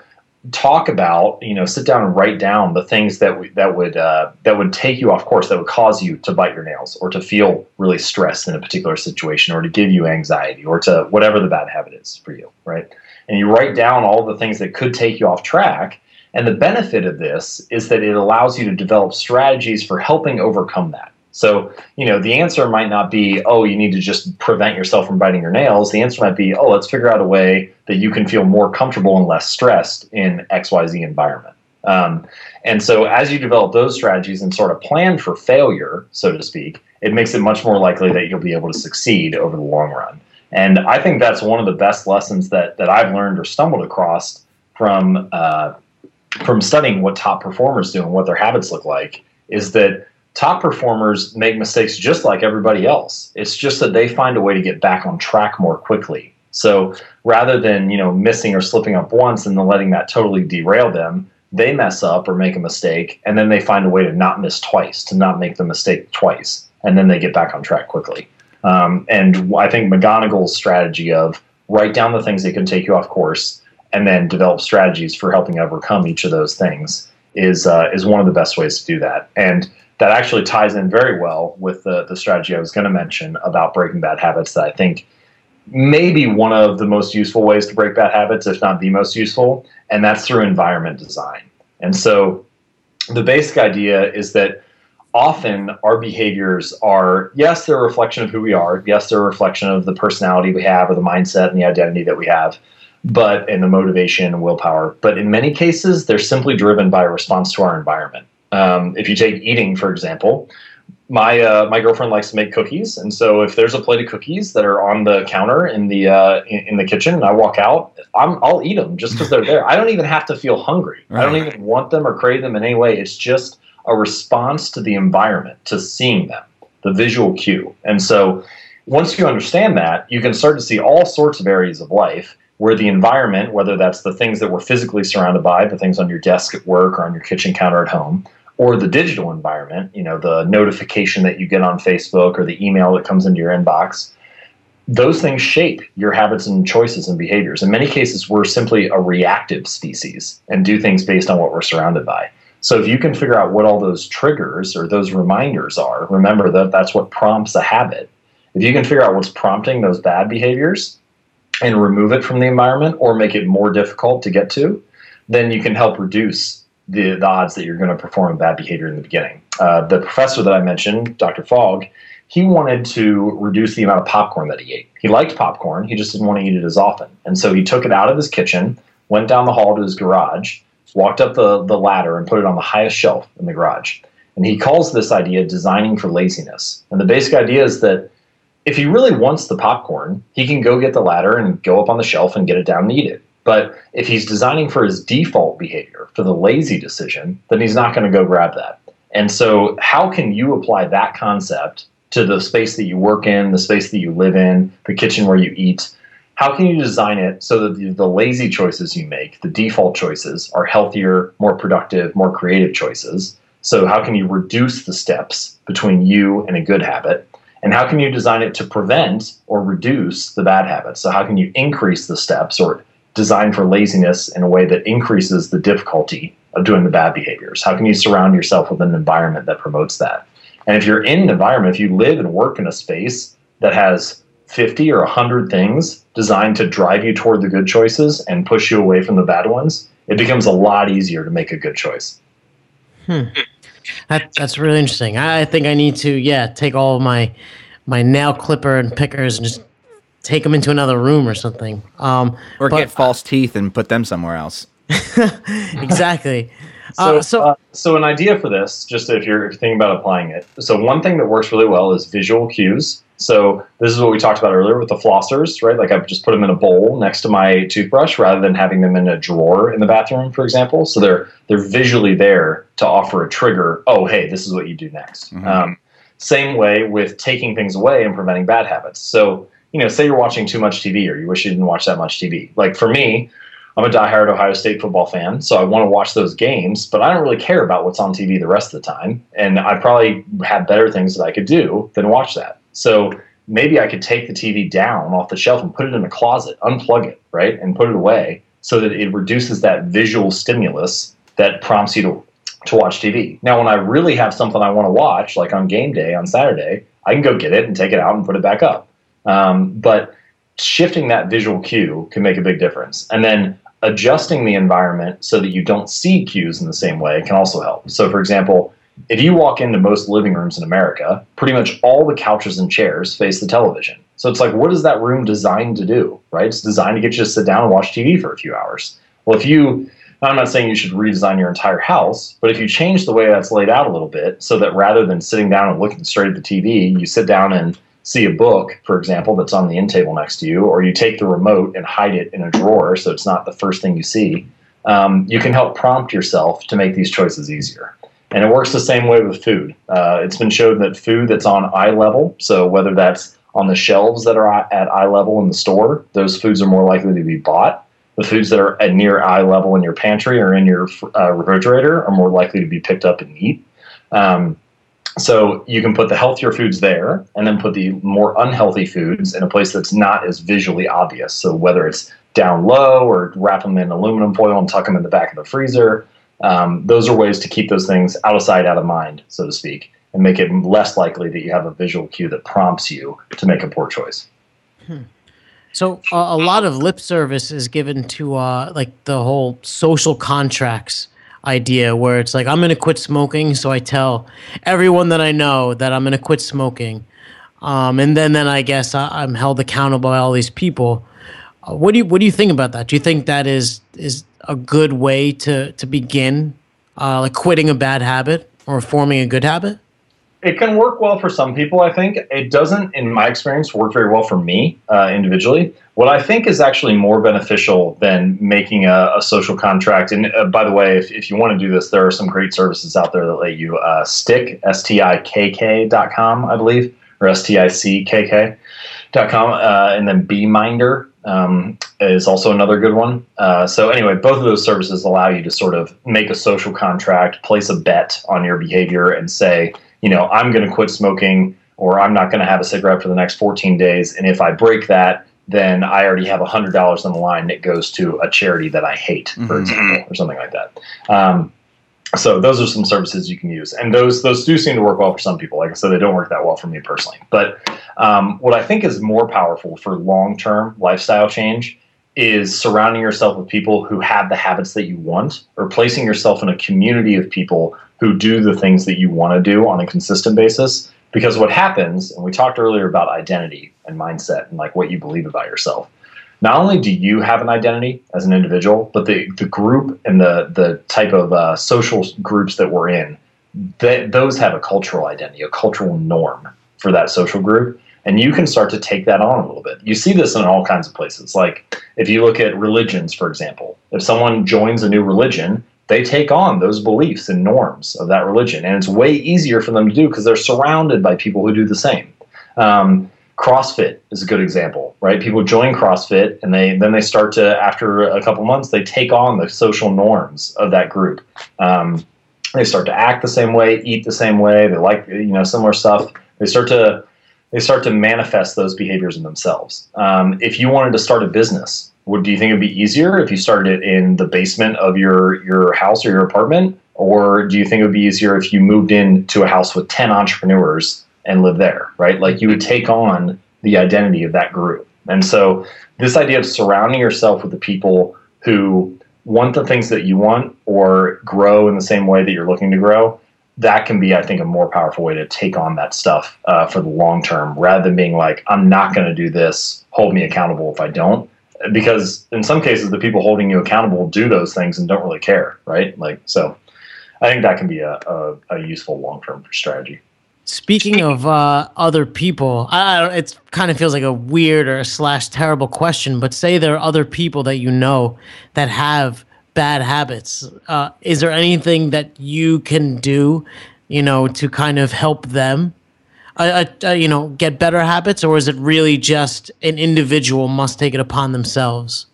talk about you know sit down and write down the things that w- that would uh, that would take you off course that would cause you to bite your nails or to feel really stressed in a particular situation or to give you anxiety or to whatever the bad habit is for you right and you write down all the things that could take you off track and the benefit of this is that it allows you to develop strategies for helping overcome that so, you know, the answer might not be, oh, you need to just prevent yourself from biting your nails. The answer might be, oh, let's figure out a way that you can feel more comfortable and less stressed in XYZ environment. Um, and so, as you develop those strategies and sort of plan for failure, so to speak, it makes it much more likely that you'll be able to succeed over the long run. And I think that's one of the best lessons that that I've learned or stumbled across from uh, from studying what top performers do and what their habits look like. Is that top performers make mistakes just like everybody else. It's just that they find a way to get back on track more quickly. So rather than, you know, missing or slipping up once and then letting that totally derail them, they mess up or make a mistake and then they find a way to not miss twice, to not make the mistake twice, and then they get back on track quickly. Um, and I think McGonigal's strategy of write down the things that can take you off course and then develop strategies for helping overcome each of those things is uh, is one of the best ways to do that. And that actually ties in very well with the, the strategy I was going to mention about breaking bad habits that I think maybe one of the most useful ways to break bad habits, if not the most useful, and that's through environment design. And so the basic idea is that often our behaviors are, yes, they're a reflection of who we are. Yes, they're a reflection of the personality we have or the mindset and the identity that we have, but and the motivation and willpower. But in many cases, they're simply driven by a response to our environment. Um, if you take eating, for example, my uh, my girlfriend likes to make cookies, and so if there's a plate of cookies that are on the counter in the uh, in, in, the kitchen, and I walk out, I'm, I'll eat them just because they're there. I don't even have to feel hungry. Right. I don't even want them or crave them in any way. It's just a response to the environment, to seeing them, the visual cue. And so, once you understand that, you can start to see all sorts of areas of life where the environment, whether that's the things that we're physically surrounded by, the things on your desk at work or on your kitchen counter at home, or the digital environment, you know, the notification that you get on Facebook or the email that comes into your inbox, those things shape your habits and choices and behaviors. In many cases, we're simply a reactive species and do things based on what we're surrounded by. So if you can figure out what all those triggers or those reminders are, remember that that's what prompts a habit. If you can figure out what's prompting those bad behaviors and remove it from the environment or make it more difficult to get to, then you can help reduce the, the odds that you're going to perform a bad behavior in the beginning. Uh, the professor that I mentioned, Dr. Fogg, he wanted to reduce the amount of popcorn that he ate. He liked popcorn, he just didn't want to eat it as often. And so he took it out of his kitchen, went down the hall to his garage, walked up the, the ladder, and put it on the highest shelf in the garage. And he calls this idea designing for laziness. And the basic idea is that if he really wants the popcorn, he can go get the ladder and go up on the shelf and get it down and eat it. But if he's designing for his default behavior, for the lazy decision, then he's not going to go grab that. And so, how can you apply that concept to the space that you work in, the space that you live in, the kitchen where you eat? How can you design it so that the, the lazy choices you make, the default choices, are healthier, more productive, more creative choices? So, how can you reduce the steps between you and a good habit? And how can you design it to prevent or reduce the bad habits? So, how can you increase the steps or design for laziness in a way that increases the difficulty of doing the bad behaviors? How can you surround yourself with an environment that promotes that? And if you're in an environment, if you live and work in a space that has 50 or 100 things designed to drive you toward the good choices and push you away from the bad ones, it becomes a lot easier to make a good choice. Hmm. That, that's really interesting. I think I need to, yeah, take all of my my nail clipper and pickers and just take them into another room or something. Um, or but, get false teeth and put them somewhere else. exactly. so, uh, so, uh, so an idea for this, just if you're, if you're thinking about applying it. So one thing that works really well is visual cues. So this is what we talked about earlier with the flossers, right? Like I've just put them in a bowl next to my toothbrush rather than having them in a drawer in the bathroom, for example. So they're they're visually there to offer a trigger. Oh, hey, this is what you do next. Mm-hmm. Um, same way with taking things away and preventing bad habits. So you know, say you're watching too much TV or you wish you didn't watch that much TV. Like for me, I'm a diehard Ohio State football fan, so I want to watch those games, but I don't really care about what's on TV the rest of the time. And I probably have better things that I could do than watch that. So maybe I could take the TV down off the shelf and put it in a closet, unplug it, right, and put it away so that it reduces that visual stimulus that prompts you to, to watch TV. Now, when I really have something I want to watch, like on game day on Saturday, I can go get it and take it out and put it back up. Um, but shifting that visual cue can make a big difference. And then adjusting the environment so that you don't see cues in the same way can also help. So, for example, if you walk into most living rooms in America, pretty much all the couches and chairs face the television. So it's like, what is that room designed to do, right? It's designed to get you to sit down and watch TV for a few hours. Well, if you, I'm not saying you should redesign your entire house, but if you change the way that's laid out a little bit so that rather than sitting down and looking straight at the TV, you sit down and see a book, for example, that's on the end table next to you, or you take the remote and hide it in a drawer so it's not the first thing you see, um, you can help prompt yourself to make these choices easier. And it works the same way with food. Uh, it's been shown that food that's on eye level, so whether that's on the shelves that are at eye level in the store, those foods are more likely to be bought. The foods that are at near eye level in your pantry or in your uh, refrigerator are more likely to be picked up and eat. Um, so you can put the healthier foods there and then put the more unhealthy foods in a place that's not as visually obvious. So whether it's down low or wrap them in aluminum foil and tuck them in the back of the freezer, um, those are ways to keep those things out of sight, out of mind, so to speak, and make it less likely that you have a visual cue that prompts you to make a poor choice. Hmm. So uh, a lot of lip service is given to uh, like the whole social contracts idea where it's like I'm going to quit smoking, so I tell everyone that I know that I'm going to quit smoking, um, and then then I guess I, am held accountable by all these people. What do you what do you think about that? Do you think that is is a good way to to begin, uh, like quitting a bad habit or forming a good habit? It can work well for some people. I think it doesn't, in my experience, work very well for me uh, individually. What I think is actually more beneficial than making a, a social contract. And uh, by the way, if, if you want to do this, there are some great services out there that let you uh, stick, com, I believe, or S T I C K K dot com, uh, and then Beeminder um, is also another good one. Uh, so anyway, both of those services allow you to sort of make a social contract, place a bet on your behavior, and say, you know, I'm going to quit smoking or I'm not going to have a cigarette for the next 14 days. And if I break that, then I already have $100 on the line that goes to a charity that I hate, for mm-hmm. example, or something like that. Um, so those are some services you can use, and those those do seem to work well for some people. Like I said, they don't work that well for me personally. But um, what I think is more powerful for long term lifestyle change is surrounding yourself with people who have the habits that you want, or placing yourself in a community of people who do the things that you want to do on a consistent basis. Because what happens, and we talked earlier about identity and mindset and like what you believe about yourself. Not only do you have an identity as an individual, but the, the group and the, the type of uh, social groups that we're in, those have a cultural identity, a cultural norm for that social group. And you can start to take that on a little bit. You see this in all kinds of places. Like if you look at religions, for example, if someone joins a new religion, they take on those beliefs and norms of that religion. And it's way easier for them to do because they're surrounded by people who do the same. Um, CrossFit is a good example, right? People join CrossFit and they then they start to after a couple months they take on the social norms of that group. Um, they start to act the same way, eat the same way. They like you know similar stuff. They start to they start to manifest those behaviors in themselves. Um, if you wanted to start a business, would do you think it'd be easier if you started it in the basement of your your house or your apartment, or do you think it would be easier if you moved into a house with ten entrepreneurs and live there, right? Like you would take on the identity of that group. And so this idea of surrounding yourself with the people who want the things that you want or grow in the same way that you're looking to grow, that can be, I think, a more powerful way to take on that stuff uh, for the long term rather than being like, I'm not going to do this, hold me accountable if I don't. Because in some cases, the people holding you accountable do those things and don't really care, right? Like, so I think that can be a, a, a useful long term strategy. Speaking of uh, other people, I, I it kind of feels like a weird or slash terrible question, but say there are other people that you know that have bad habits. Uh, is there anything that you can do, you know, to kind of help them, uh, uh, uh, you know, get better habits, or is it really just an individual must take it upon themselves?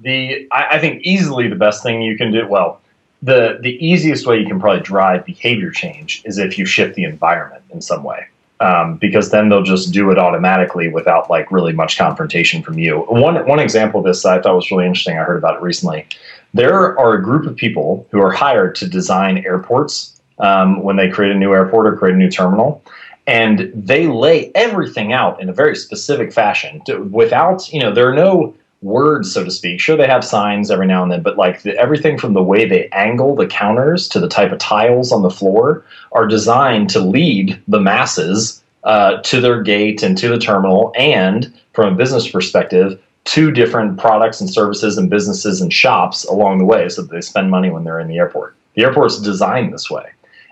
The I, I think easily the best thing you can do. Well, the the easiest way you can probably drive behavior change is if you shift the environment in some way. Um, because then they'll just do it automatically without like really much confrontation from you. One one example of this that I thought was really interesting. I heard about it recently. There are a group of people who are hired to design airports um, when they create a new airport or create a new terminal, and they lay everything out in a very specific fashion. To, without you know, there are no words, so to speak. Sure, they have signs every now and then, but like the, everything from the way they angle the counters to the type of tiles on the floor are designed to lead the masses uh, to their gate and to the terminal, and from a business perspective, to different products and services and businesses and shops along the way, so that they spend money when they're in the airport. The airport's designed this way,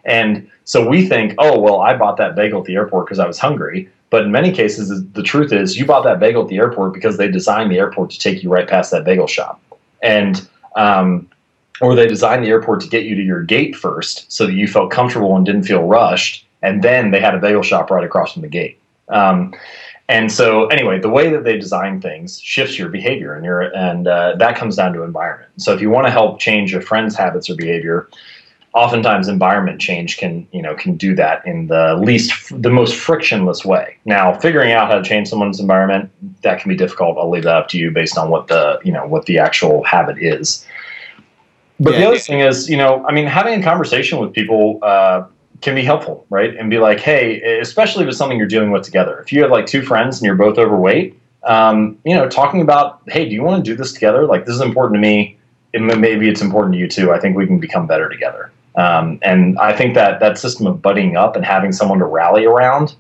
and so we think, oh well, I bought that bagel at the airport because I was hungry. But in many cases, the truth is you bought that bagel at the airport because they designed the airport to take you right past that bagel shop. And, um, or they designed the airport to get you to your gate first so that you felt comfortable and didn't feel rushed. And then they had a bagel shop right across from the gate. Um, and so, anyway, the way that they design things shifts your behavior, and your and uh, that comes down to environment. So, if you want to help change your friend's habits or behavior, oftentimes environment change can you know can do that in the least the most frictionless way. Now figuring out how to change someone's environment that can be difficult. I'll leave that up to you based on what the you know what the actual habit is. But yeah, the other yeah. thing is you know i mean having a conversation with people uh, can be helpful right? And be like hey especially if it's something you're dealing with together. If you have like two friends and you're both overweight um, you know talking about hey do you want to do this together? Like this is important to me. Maybe it's important to you too. I think we can become better together um, and I think that that system of buddying up and having someone to rally around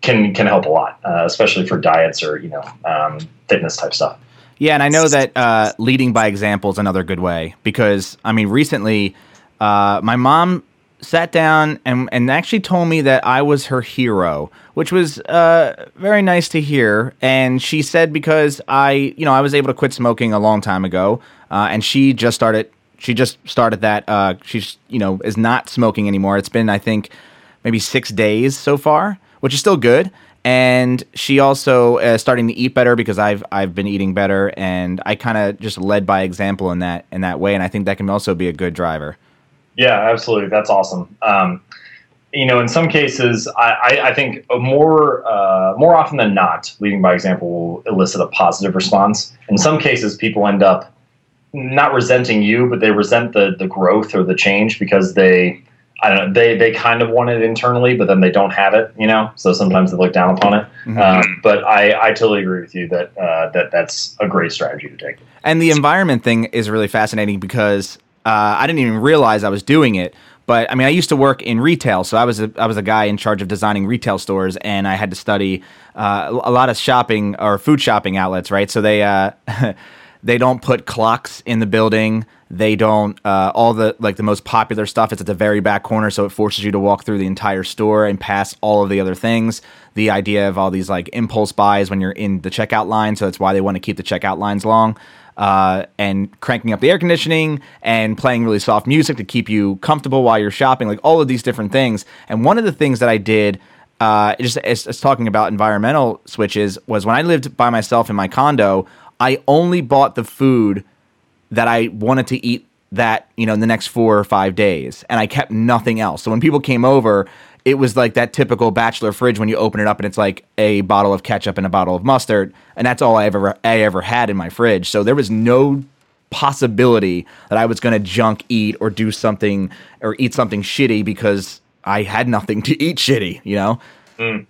can can help a lot, uh, especially for diets or you know um, fitness type stuff. Yeah, and I know that uh, leading by example is another good way because I mean recently uh, my mom sat down and and actually told me that I was her hero, which was uh, very nice to hear. And she said because I you know I was able to quit smoking a long time ago, uh, and she just started she just started that. Uh, she's you know is not smoking anymore. It's been I think maybe six days so far, which is still good. And she also is uh, starting to eat better because I've I've been eating better, and I kind of just led by example in that in that way, and I think that can also be a good driver. Yeah, absolutely. That's awesome. Um, you know, in some cases, I, I, I think more uh, more often than not, leading by example will elicit a positive response. In some cases, people end up not resenting you, but they resent the the growth or the change because they I don't know they they kind of want it internally, but then they don't have it, you know. So sometimes they look down upon it. Mm-hmm. Um, but I I totally agree with you that uh, that that's a great strategy to take. And the environment thing is really fascinating because uh, I didn't even realize I was doing it. But I mean, I used to work in retail, so I was a, I was a guy in charge of designing retail stores, and I had to study uh, a lot of shopping or food shopping outlets, right? So they uh, they don't put clocks in the building. They don't uh, all the like the most popular stuff. It's at the very back corner, so it forces you to walk through the entire store and pass all of the other things. The idea of all these like impulse buys when you're in the checkout line, so that's why they want to keep the checkout lines long. Uh, and cranking up the air conditioning and playing really soft music to keep you comfortable while you're shopping, like all of these different things. And one of the things that I did, uh, just as, talking about environmental switches, was when I lived by myself in my condo, I only bought the food that I wanted to eat that, you know, in the next four or five days. And I kept nothing else. So when people came over, it was like that typical bachelor fridge when you open it up and it's like a bottle of ketchup and a bottle of mustard. And that's all I ever I ever had in my fridge. So there was no possibility that I was going to junk eat or do something or eat something shitty because I had nothing to eat shitty, you know? Mm.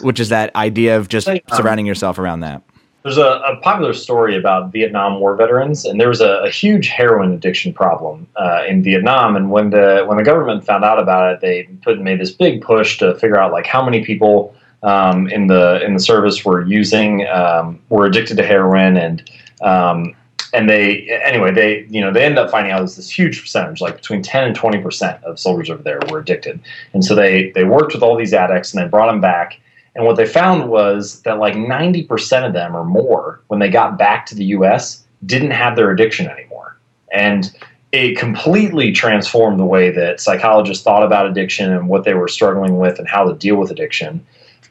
Which is that idea of just um, surrounding yourself around that there's a, a, popular story about Vietnam War veterans, and there was a, a huge heroin addiction problem uh, in Vietnam. And when the when the government found out about it, they put made this big push to figure out like how many people um, in the in the service were using um, were addicted to heroin, and um, and they anyway they you know they ended up finding out there's this huge percentage, like between 10 and 20 percent of soldiers over there were addicted, and so they they worked with all these addicts and they brought them back and what they found was that like 90% of them or more, when they got back to the US, didn't have their addiction anymore. And it completely transformed the way that psychologists thought about addiction and what they were struggling with and how to deal with addiction.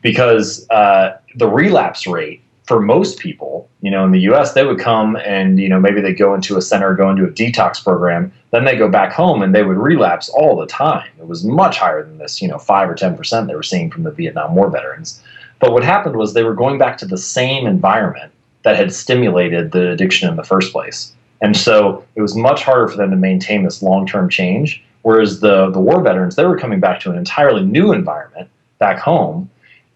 Because uh, the relapse rate for most people, you know, in the U.S., they would come and you know maybe they go into a center, go into a detox program, then they go back home and they would relapse all the time. It was much higher than this, you know, five or ten percent they were seeing from the Vietnam War veterans. But what happened was they were going back to the same environment that had stimulated the addiction in the first place, and so it was much harder for them to maintain this long-term change. Whereas the the war veterans, they were coming back to an entirely new environment back home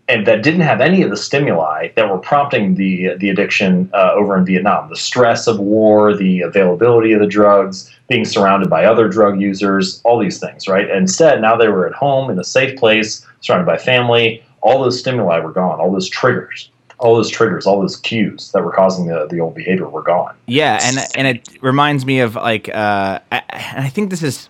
and that didn't have any of the stimuli that were prompting the the addiction uh, over in Vietnam. The stress of war, the availability of the drugs, being surrounded by other drug users, all these things, right? Instead, now they were at home in a safe place, surrounded by family. All those stimuli were gone. All those triggers, all those triggers, all those cues that were causing the, the old behavior were gone. Yeah, and and it reminds me of like, uh, I, I think this is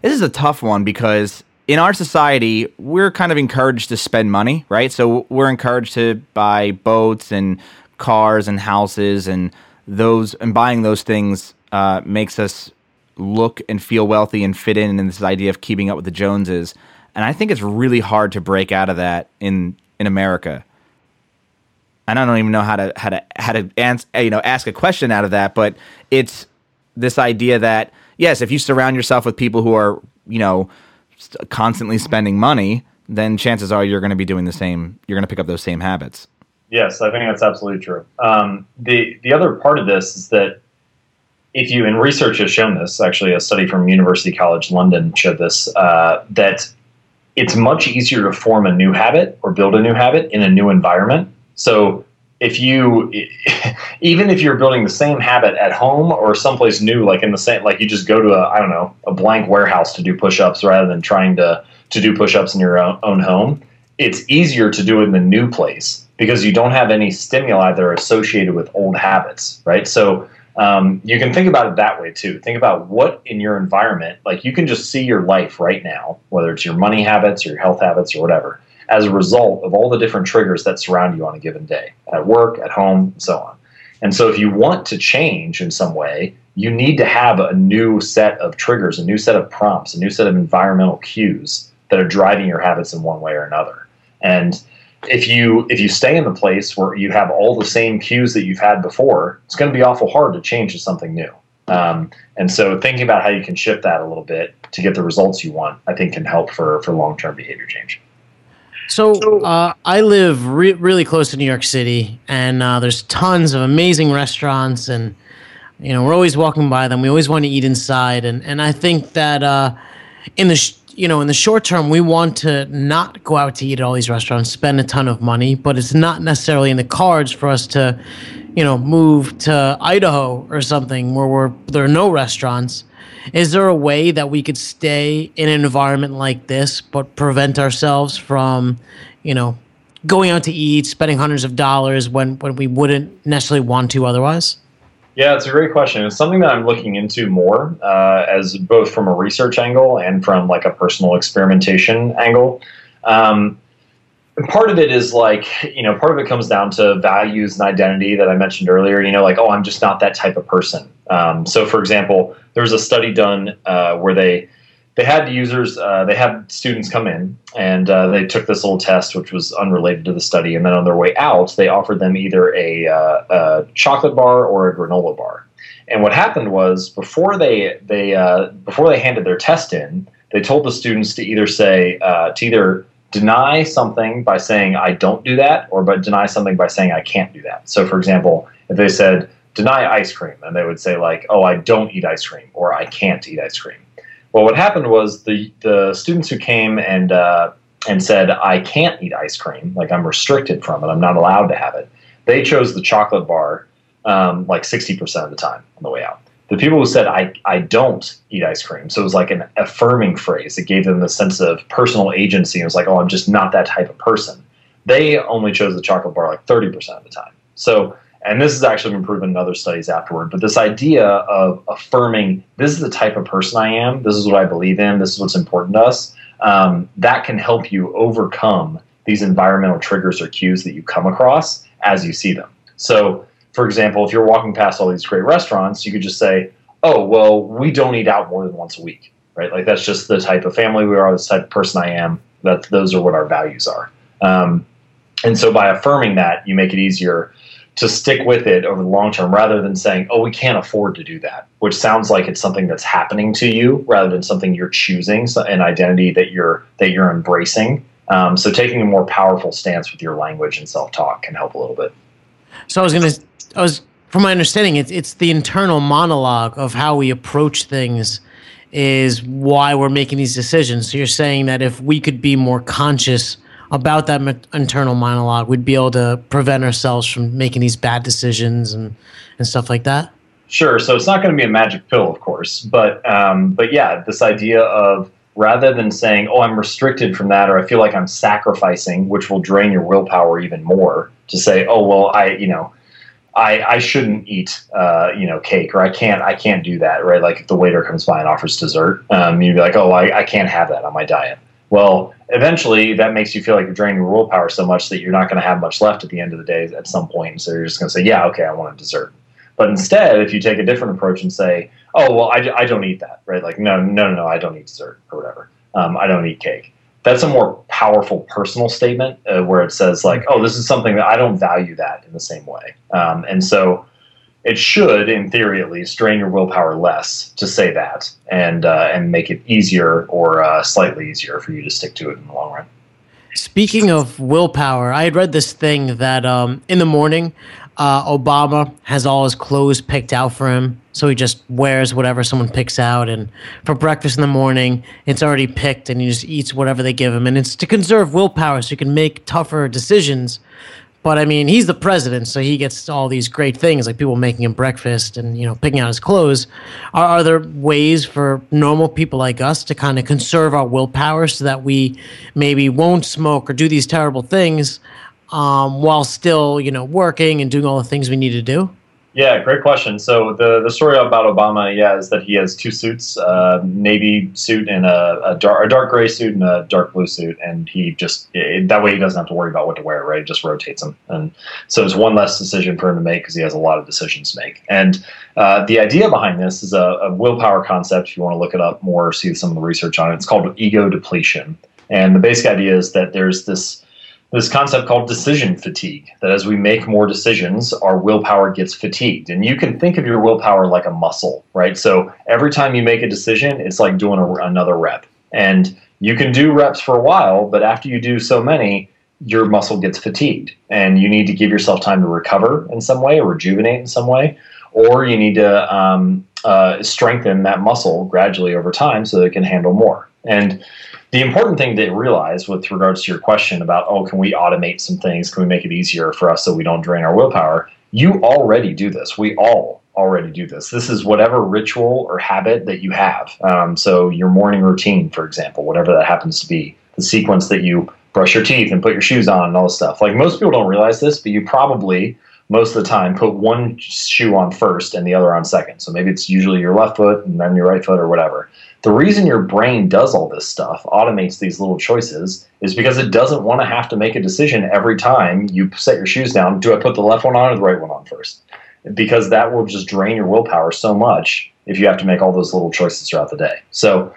this is a tough one because in our society, we're kind of encouraged to spend money, right? So we're encouraged to buy boats and cars and houses, and those and buying those things uh, makes us look and feel wealthy and fit in in this idea of keeping up with the Joneses. And I think it's really hard to break out of that in in America. And I don't even know how to how to how to answer, you know ask a question out of that, but it's this idea that yes, if you surround yourself with people who are you know constantly spending money, then chances are you're going to be doing the same. You're going to pick up those same habits. Yes, I think that's absolutely true. Um, the the other part of this is that if you and research has shown this, actually, a study from University College London showed this uh, that it's much easier to form a new habit or build a new habit in a new environment. So if you even if you're building the same habit at home or someplace new like in the same like you just go to a i don't know a blank warehouse to do push-ups rather than trying to to do push-ups in your own, own home it's easier to do it in the new place because you don't have any stimuli that are associated with old habits right? So um, you can think about it that way too. Think about what in your environment like you can just see your life right now whether it's your money habits or your health habits or whatever as a result of all the different triggers that surround you on a given day at work, at home, and so on. And so, if you want to change in some way, you need to have a new set of triggers, a new set of prompts, a new set of environmental cues that are driving your habits in one way or another. And if you if you stay in the place where you have all the same cues that you've had before, it's going to be awful hard to change to something new. Um, and so, thinking about how you can shift that a little bit to get the results you want, I think, can help for for long term behavior change. So uh, I live re- really close to New York City, and uh, there's tons of amazing restaurants, and you know we're always walking by them. We always want to eat inside, and and I think that uh, in the sh- you know, in the short term, we want to not go out to eat at all these restaurants, spend a ton of money, but it's not necessarily in the cards for us to, you know, move to Idaho or something where we're, there are no restaurants. Is there a way that we could stay in an environment like this, but prevent ourselves from, you know, going out to eat, spending hundreds of dollars when, when we wouldn't necessarily want to otherwise? Yeah, it's a great question. It's something that I'm looking into more, uh, as both from a research angle and from like a personal experimentation angle. Um, part of it is like you know, part of it comes down to values and identity that I mentioned earlier. You know, like oh, I'm just not that type of person. Um, so, for example, there was a study done uh, where they they had users, uh, they had students come in and uh, they took this little test, which was unrelated to the study. And then on their way out, they offered them either a, uh, a chocolate bar or a granola bar. And what happened was before they they uh, before they handed their test in, they told the students to either say uh, to either deny something by saying I don't do that, or but deny something by saying I can't do that. So, for example, if they said deny ice cream, and they would say like, oh, I don't eat ice cream, or I can't eat ice cream well, what happened was the the students who came and uh, and said I can't eat ice cream, like I'm restricted from it, I'm not allowed to have it. They chose the chocolate bar um, like 60% of the time on the way out. The people who said I, I don't eat ice cream, so it was like an affirming phrase. It gave them the sense of personal agency. It was like, oh, I'm just not that type of person. They only chose the chocolate bar like 30% of the time. So and this has actually been proven in other studies afterward, but this idea of affirming this is the type of person I am, this is what I believe in, this is what's important to us, um, that can help you overcome these environmental triggers or cues that you come across as you see them. So, for example, if you're walking past all these great restaurants, you could just say, oh, well, we don't eat out more than once a week, right? Like that's just the type of family we are, the type of person I am, that those are what our values are. Um, and so by affirming that, you make it easier to stick with it over the long term rather than saying, oh, we can't afford to do that, which sounds like it's something that's happening to you rather than something you're choosing, so an identity that you're that you're embracing. Um, so taking a more powerful stance with your language and self talk can help a little bit. So I was gonna, I was from my understanding, it's it's the internal monologue of how we approach things is why we're making these decisions. So you're saying that if we could be more conscious about that internal monologue, we'd be able to prevent ourselves from making these bad decisions and, and stuff like that? Sure. So it's not going to be a magic pill, of course, but um, but yeah, this idea of rather than saying, "Oh, I'm restricted from that," or "I feel like I'm sacrificing," which will drain your willpower even more, to say, "Oh, well, I, you know, I, I shouldn't eat, uh, you know, cake, or I can't, I can't do that, right? Like if the waiter comes by and offers dessert, um, you'd be like, "Oh, I, I can't have that on my diet." Well, eventually that makes you feel like you're draining your willpower so much that you're not going to have much left at the end of the day at some point. So you're just going to say, yeah, okay, I want a dessert. But instead, if you take a different approach and say, oh, well, I, I don't eat that, right? Like, no, no, no, no, I don't eat dessert or whatever. Um, I don't eat cake. That's a more powerful personal statement uh, where it says, like, oh, this is something that I don't value that in the same way. Um, and so it should, in theory at least, drain your willpower less to say that and uh, and make it easier or uh, slightly easier for you to stick to it in the long run. Speaking of willpower, I had read this thing that um, in the morning, uh, Obama has all his clothes picked out for him. So he just wears whatever someone picks out. And for breakfast in the morning, it's already picked and he just eats whatever they give him. And it's to conserve willpower so he can make tougher decisions. But I mean, he's the president, so he gets all these great things like people making him breakfast and you know picking out his clothes. Are, are there ways for normal people like us to kind of conserve our willpower so that we maybe won't smoke or do these terrible things um, while still you know working and doing all the things we need to do? Yeah, great question. So the the story about Obama, yeah, is that he has two suits: a navy suit and a, a, dark, a dark gray suit and a dark blue suit, and he just it, that way he doesn't have to worry about what to wear. Right, it just rotates them, and so it's one less decision for him to make because he has a lot of decisions to make. And uh, the idea behind this is a, a willpower concept. If you want to look it up more, see some of the research on it. It's called ego depletion, and the basic idea is that there's this this concept called decision fatigue that as we make more decisions our willpower gets fatigued. And you can think of your willpower like a muscle right? So every time you make a decision it's like doing a, another rep. And you can do reps for a while but after you do so many your muscle gets fatigued. And you need to give yourself time to recover in some way or rejuvenate in some way or you need to um, uh, strengthen that muscle gradually over time so that it can handle more. And the important thing to realize with regards to your question about, oh, can we automate some things? Can we make it easier for us so we don't drain our willpower? You already do this. We all already do this. This is whatever ritual or habit that you have. Um, so, your morning routine, for example, whatever that happens to be, the sequence that you brush your teeth and put your shoes on and all this stuff. Like most people don't realize this, but you probably most of the time put one shoe on first and the other on second. So maybe it's usually your left foot and then your right foot or whatever. The reason your brain does all this stuff, automates these little choices, is because it doesn't want to have to make a decision every time you set your shoes down. Do I put the left one on or the right one on first? Because that will just drain your willpower so much if you have to make all those little choices throughout the day. So,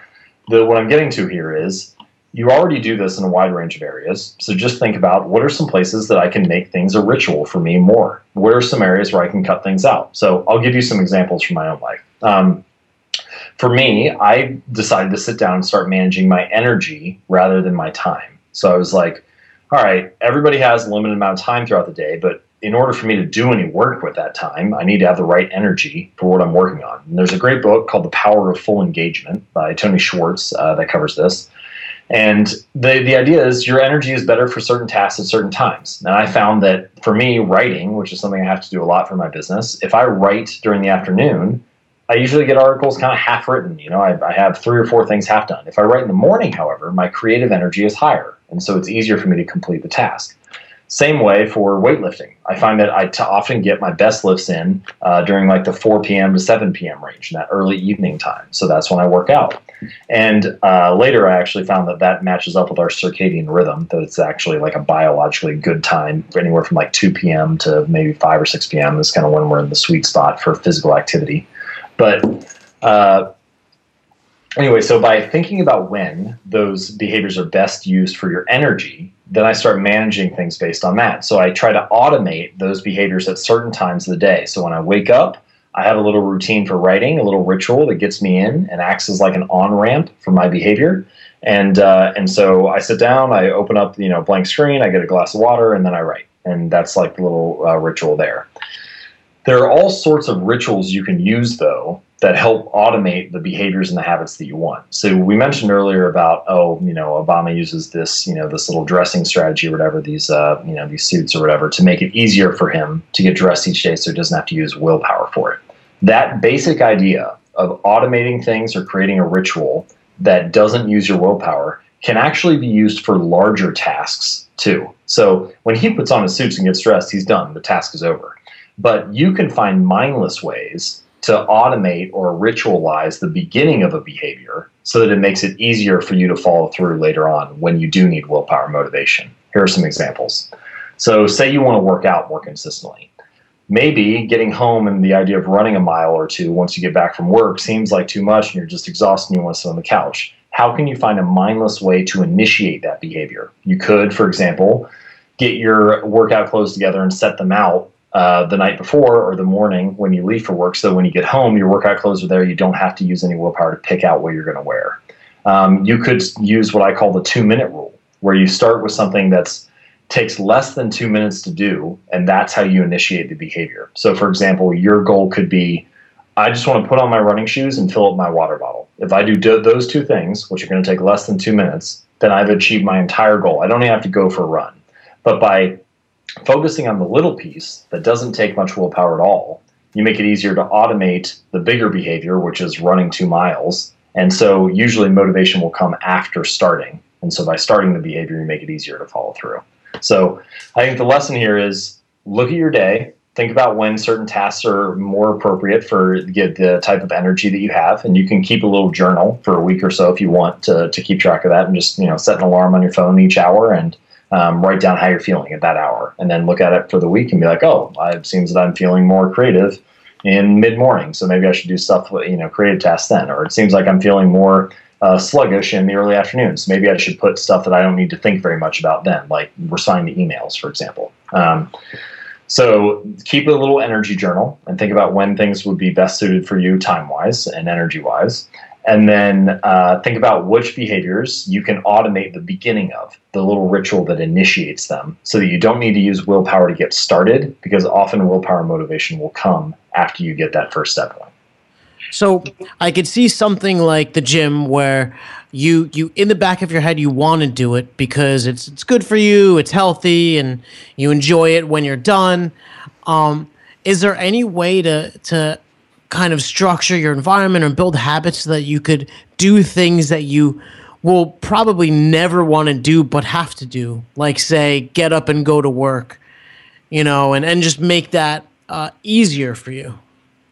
the, what I'm getting to here is you already do this in a wide range of areas. So just think about what are some places that I can make things a ritual for me more? Where are some areas where I can cut things out? So I'll give you some examples from my own life. Um, for me, I decided to sit down and start managing my energy rather than my time. So I was like, all right, everybody has a limited amount of time throughout the day, but in order for me to do any work with that time, I need to have the right energy for what I'm working on. And there's a great book called The Power of Full Engagement by Tony Schwartz uh, that covers this. And the, the idea is your energy is better for certain tasks at certain times. And I found that for me, writing, which is something I have to do a lot for my business, if I write during the afternoon, I usually get articles kind of half written. You know, I, I have three or four things half done. If I write in the morning, however, my creative energy is higher. And so it's easier for me to complete the task. Same way for weightlifting. I find that I t- often get my best lifts in uh, during like the 4 p.m. to 7 p.m. range, in that early evening time. So that's when I work out. And uh, later, I actually found that that matches up with our circadian rhythm, that it's actually like a biologically good time, anywhere from like 2 p.m. to maybe 5 or 6 p.m. is kind of when we're in the sweet spot for physical activity. But uh, anyway, so by thinking about when those behaviors are best used for your energy, then I start managing things based on that. So I try to automate those behaviors at certain times of the day. So when I wake up, I have a little routine for writing, a little ritual that gets me in and acts as like an on ramp for my behavior. And uh, and so I sit down, I open up you know blank screen, I get a glass of water, and then I write. And that's like the little uh, ritual there. There are all sorts of rituals you can use though that help automate the behaviors and the habits that you want. So we mentioned earlier about oh, you know, Obama uses this, you know, this little dressing strategy or whatever these uh, you know, these suits or whatever to make it easier for him to get dressed each day so he doesn't have to use willpower for it. That basic idea of automating things or creating a ritual that doesn't use your willpower can actually be used for larger tasks too. So when he puts on his suits and gets dressed, he's done. The task is over. But you can find mindless ways to automate or ritualize the beginning of a behavior so that it makes it easier for you to follow through later on when you do need willpower motivation. Here are some examples. So, say you want to work out more consistently. Maybe getting home and the idea of running a mile or two once you get back from work seems like too much and you're just exhausted and you want to sit on the couch. How can you find a mindless way to initiate that behavior? You could, for example, get your workout clothes together and set them out uh, the night before or the morning when you leave for work. So when you get home, your workout clothes are there. You don't have to use any willpower to pick out what you're going to wear. Um, you could use what I call the two minute rule, where you start with something that's takes less than two minutes to do, and that's how you initiate the behavior. So, for example, your goal could be I just want to put on my running shoes and fill up my water bottle. If I do, do those two things, which are going to take less than two minutes, then I've achieved my entire goal. I don't even have to go for a run. But by focusing on the little piece that doesn't take much willpower at all, you make it easier to automate the bigger behavior, which is running two miles. And so usually motivation will come after starting. And so by starting the behavior, you make it easier to follow through. So I think the lesson here is look at your day, think about when certain tasks are more appropriate for get the type of energy that you have and you can keep a little journal for a week or so if you want to, to keep track of that and just you know set an alarm on your phone each hour and um, write down how you're feeling at that hour, and then look at it for the week and be like, oh, it seems that I'm feeling more creative in mid morning, so maybe I should do stuff, you know, creative tasks then. Or it seems like I'm feeling more uh, sluggish in the early afternoons. Maybe I should put stuff that I don't need to think very much about then, like responding to emails, for example. Um, so keep a little energy journal and think about when things would be best suited for you time wise and energy wise and then uh, think about which behaviors you can automate the beginning of the little ritual that initiates them so that you don't need to use willpower to get started because often willpower motivation will come after you get that first step one So I could see something like the gym where you you in the back of your head you want to do it because it's it's good for you, it's healthy, and you enjoy it when you're done. Um, is there any way to to kind of structure your environment or build habits so that you could do things that you will probably never want to do but have to do like say get up and go to work you know and, and just make that uh, easier for you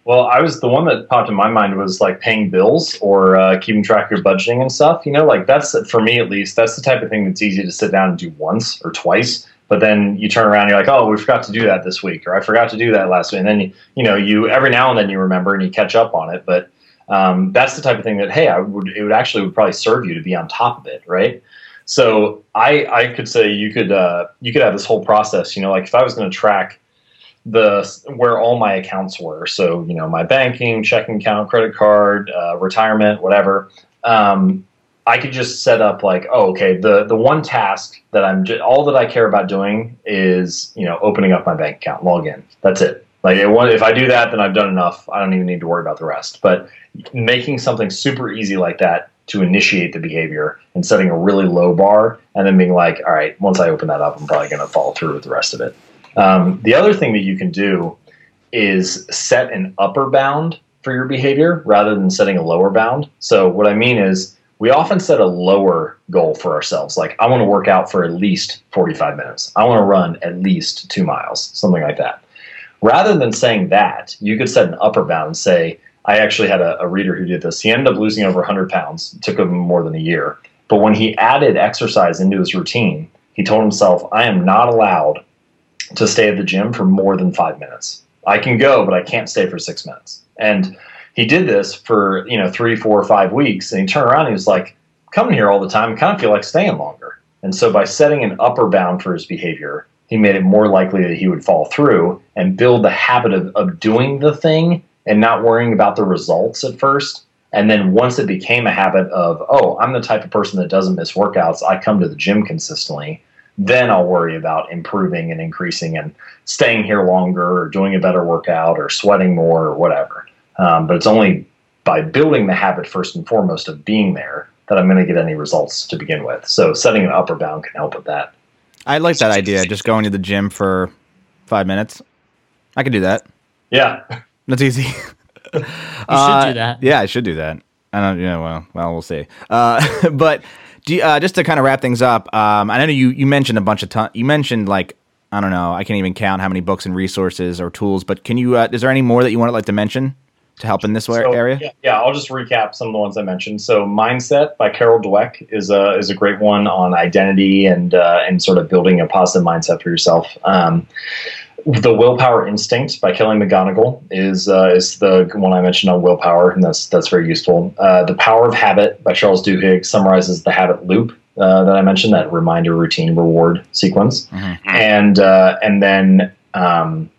well, I was the one that popped in my mind was like paying bills or uh, keeping track of your budgeting and stuff. You know, like that's for me at least. That's the type of thing that's easy to sit down and do once or twice. But then you turn around, and you're like, oh, we forgot to do that this week, or I forgot to do that last week. And then you, you know, you every now and then you remember and you catch up on it. But um, that's the type of thing that hey, I would it would actually would probably serve you to be on top of it, right? So I I could say you could uh, you could have this whole process. You know, like if I was going to track the where all my accounts were. So you know my banking, checking account, credit card, uh, retirement, whatever. Um, I could just set up like, oh, okay, the the one task that I'm j- all that I care about doing is you know opening up my bank account, log in. That's it. Like if I do that, then I've done enough. I don't even need to worry about the rest. But making something super easy like that to initiate the behavior and setting a really low bar, and then being like, all right, once I open that up, I'm probably going to follow through with the rest of it. Um, the other thing that you can do is set an upper bound for your behavior rather than setting a lower bound. So, what I mean is, we often set a lower goal for ourselves. Like, I want to work out for at least 45 minutes. I want to run at least two miles, something like that. Rather than saying that, you could set an upper bound and say, I actually had a, a reader who did this. He ended up losing over 100 pounds. It took him more than a year. But when he added exercise into his routine, he told himself, I am not allowed to stay at the gym for more than five minutes. I can go, but I can't stay for six minutes. And he did this for you know three, four, five weeks, and he turned around and he was like, "Coming here all the time, I kind of feel like staying longer." And so by setting an upper bound for his behavior, he made it more likely that he would fall through and build the habit of, of doing the thing and not worrying about the results at first. And then once it became a habit of, oh, I'm the type of person that doesn't miss workouts, I come to the gym consistently then I'll worry about improving and increasing and staying here longer or doing a better workout or sweating more or whatever. Um, but it's only by building the habit first and foremost of being there that I'm going to get any results to begin with. So setting an upper bound can help with that. I like that idea. Just going to the gym for five minutes. I could do that. Yeah, that's easy. you uh, should do that. Yeah, I should do that. I don't. Yeah, well, well, we'll see. Uh, but you, uh, just to kind of wrap things up, um, I know you you mentioned a bunch of ton- you mentioned like I don't know, I can't even count how many books and resources or tools, but can you? Uh, is there any more that you want to like to mention to help in this so, area? Yeah, yeah, I'll just recap some of the ones I mentioned. So, Mindset by Carol Dweck is a is a great one on identity and uh, and sort of building a positive mindset for yourself. Um, the Willpower Instinct by Kelly McGonigal is uh, is the one I mentioned on willpower, and that's that's very useful. Uh, the Power of Habit by Charles Duhigg summarizes the habit loop uh, that I mentioned, that reminder, routine, reward sequence, mm-hmm. and uh, and then um,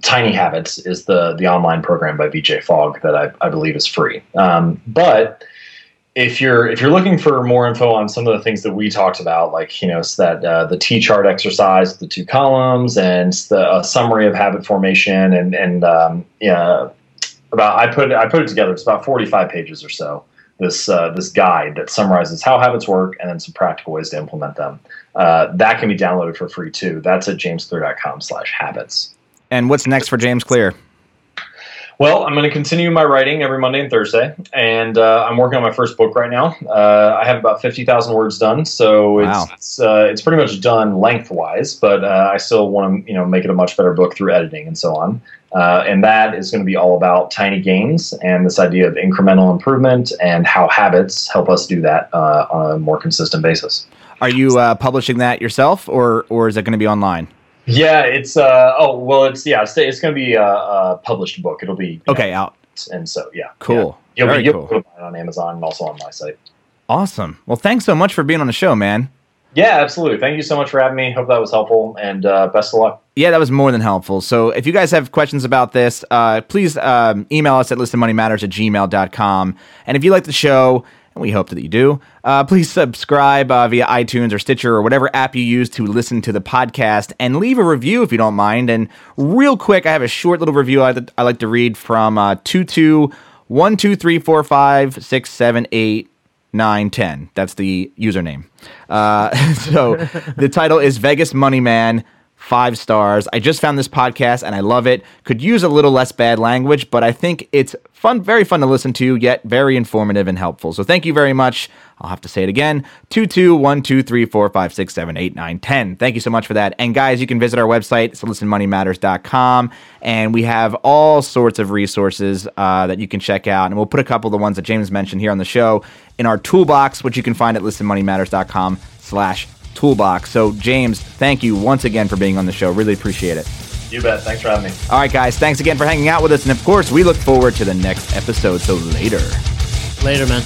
Tiny Habits is the the online program by BJ Fogg that I, I believe is free. Um, but if you're if you're looking for more info on some of the things that we talked about, like you know, that uh, the T chart exercise, the two columns, and the summary of habit formation, and and um, yeah, about I put I put it together. It's about 45 pages or so. This uh, this guide that summarizes how habits work and then some practical ways to implement them. Uh, that can be downloaded for free too. That's at jamesclear.com/habits. And what's next for James Clear? Well, I'm going to continue my writing every Monday and Thursday, and uh, I'm working on my first book right now. Uh, I have about fifty thousand words done, so it's wow. it's, uh, it's, pretty much done lengthwise. But uh, I still want to you know make it a much better book through editing and so on. Uh, and that is going to be all about tiny gains and this idea of incremental improvement and how habits help us do that uh, on a more consistent basis. Are you publishing that yourself, or or is it going to be online? Yeah, it's uh oh well, it's yeah, it's, it's going to be a, a, published book. It'll be okay know, out, and so yeah, cool. Yeah. You'll Very be you'll cool. be on Amazon and also on my site. Awesome. Well, thanks so much for being on the show, man. Yeah, absolutely. Thank you so much for having me. Hope that was helpful, and uh, best of luck. Yeah, that was more than helpful. So if you guys have questions about this, uh, please um, email us at listenmoneymatters at gmail.com. And if you like the show, and we hope that you do. Uh, please subscribe uh, via iTunes or Stitcher or whatever app you use to listen to the podcast and leave a review if you don't mind. And real quick, I have a short little review I, I like to read from uh, Tutu one two three four five six seven eight nine ten. That's the username. Uh, so the title is Vegas Money Man. Five stars. I just found this podcast and I love it. Could use a little less bad language, but I think it's fun, very fun to listen to, yet very informative and helpful. So thank you very much. I'll have to say it again. Two two one two three four five six seven eight nine ten. Thank you so much for that. And guys, you can visit our website, listenmoneymatters.com, and we have all sorts of resources uh, that you can check out. And we'll put a couple of the ones that James mentioned here on the show in our toolbox, which you can find at listenmoneymatters.com slash toolbox. So James, thank you once again for being on the show. Really appreciate it. You bet. Thanks for having me. All right, guys. Thanks again for hanging out with us. And of course, we look forward to the next episode. So later. Later, man.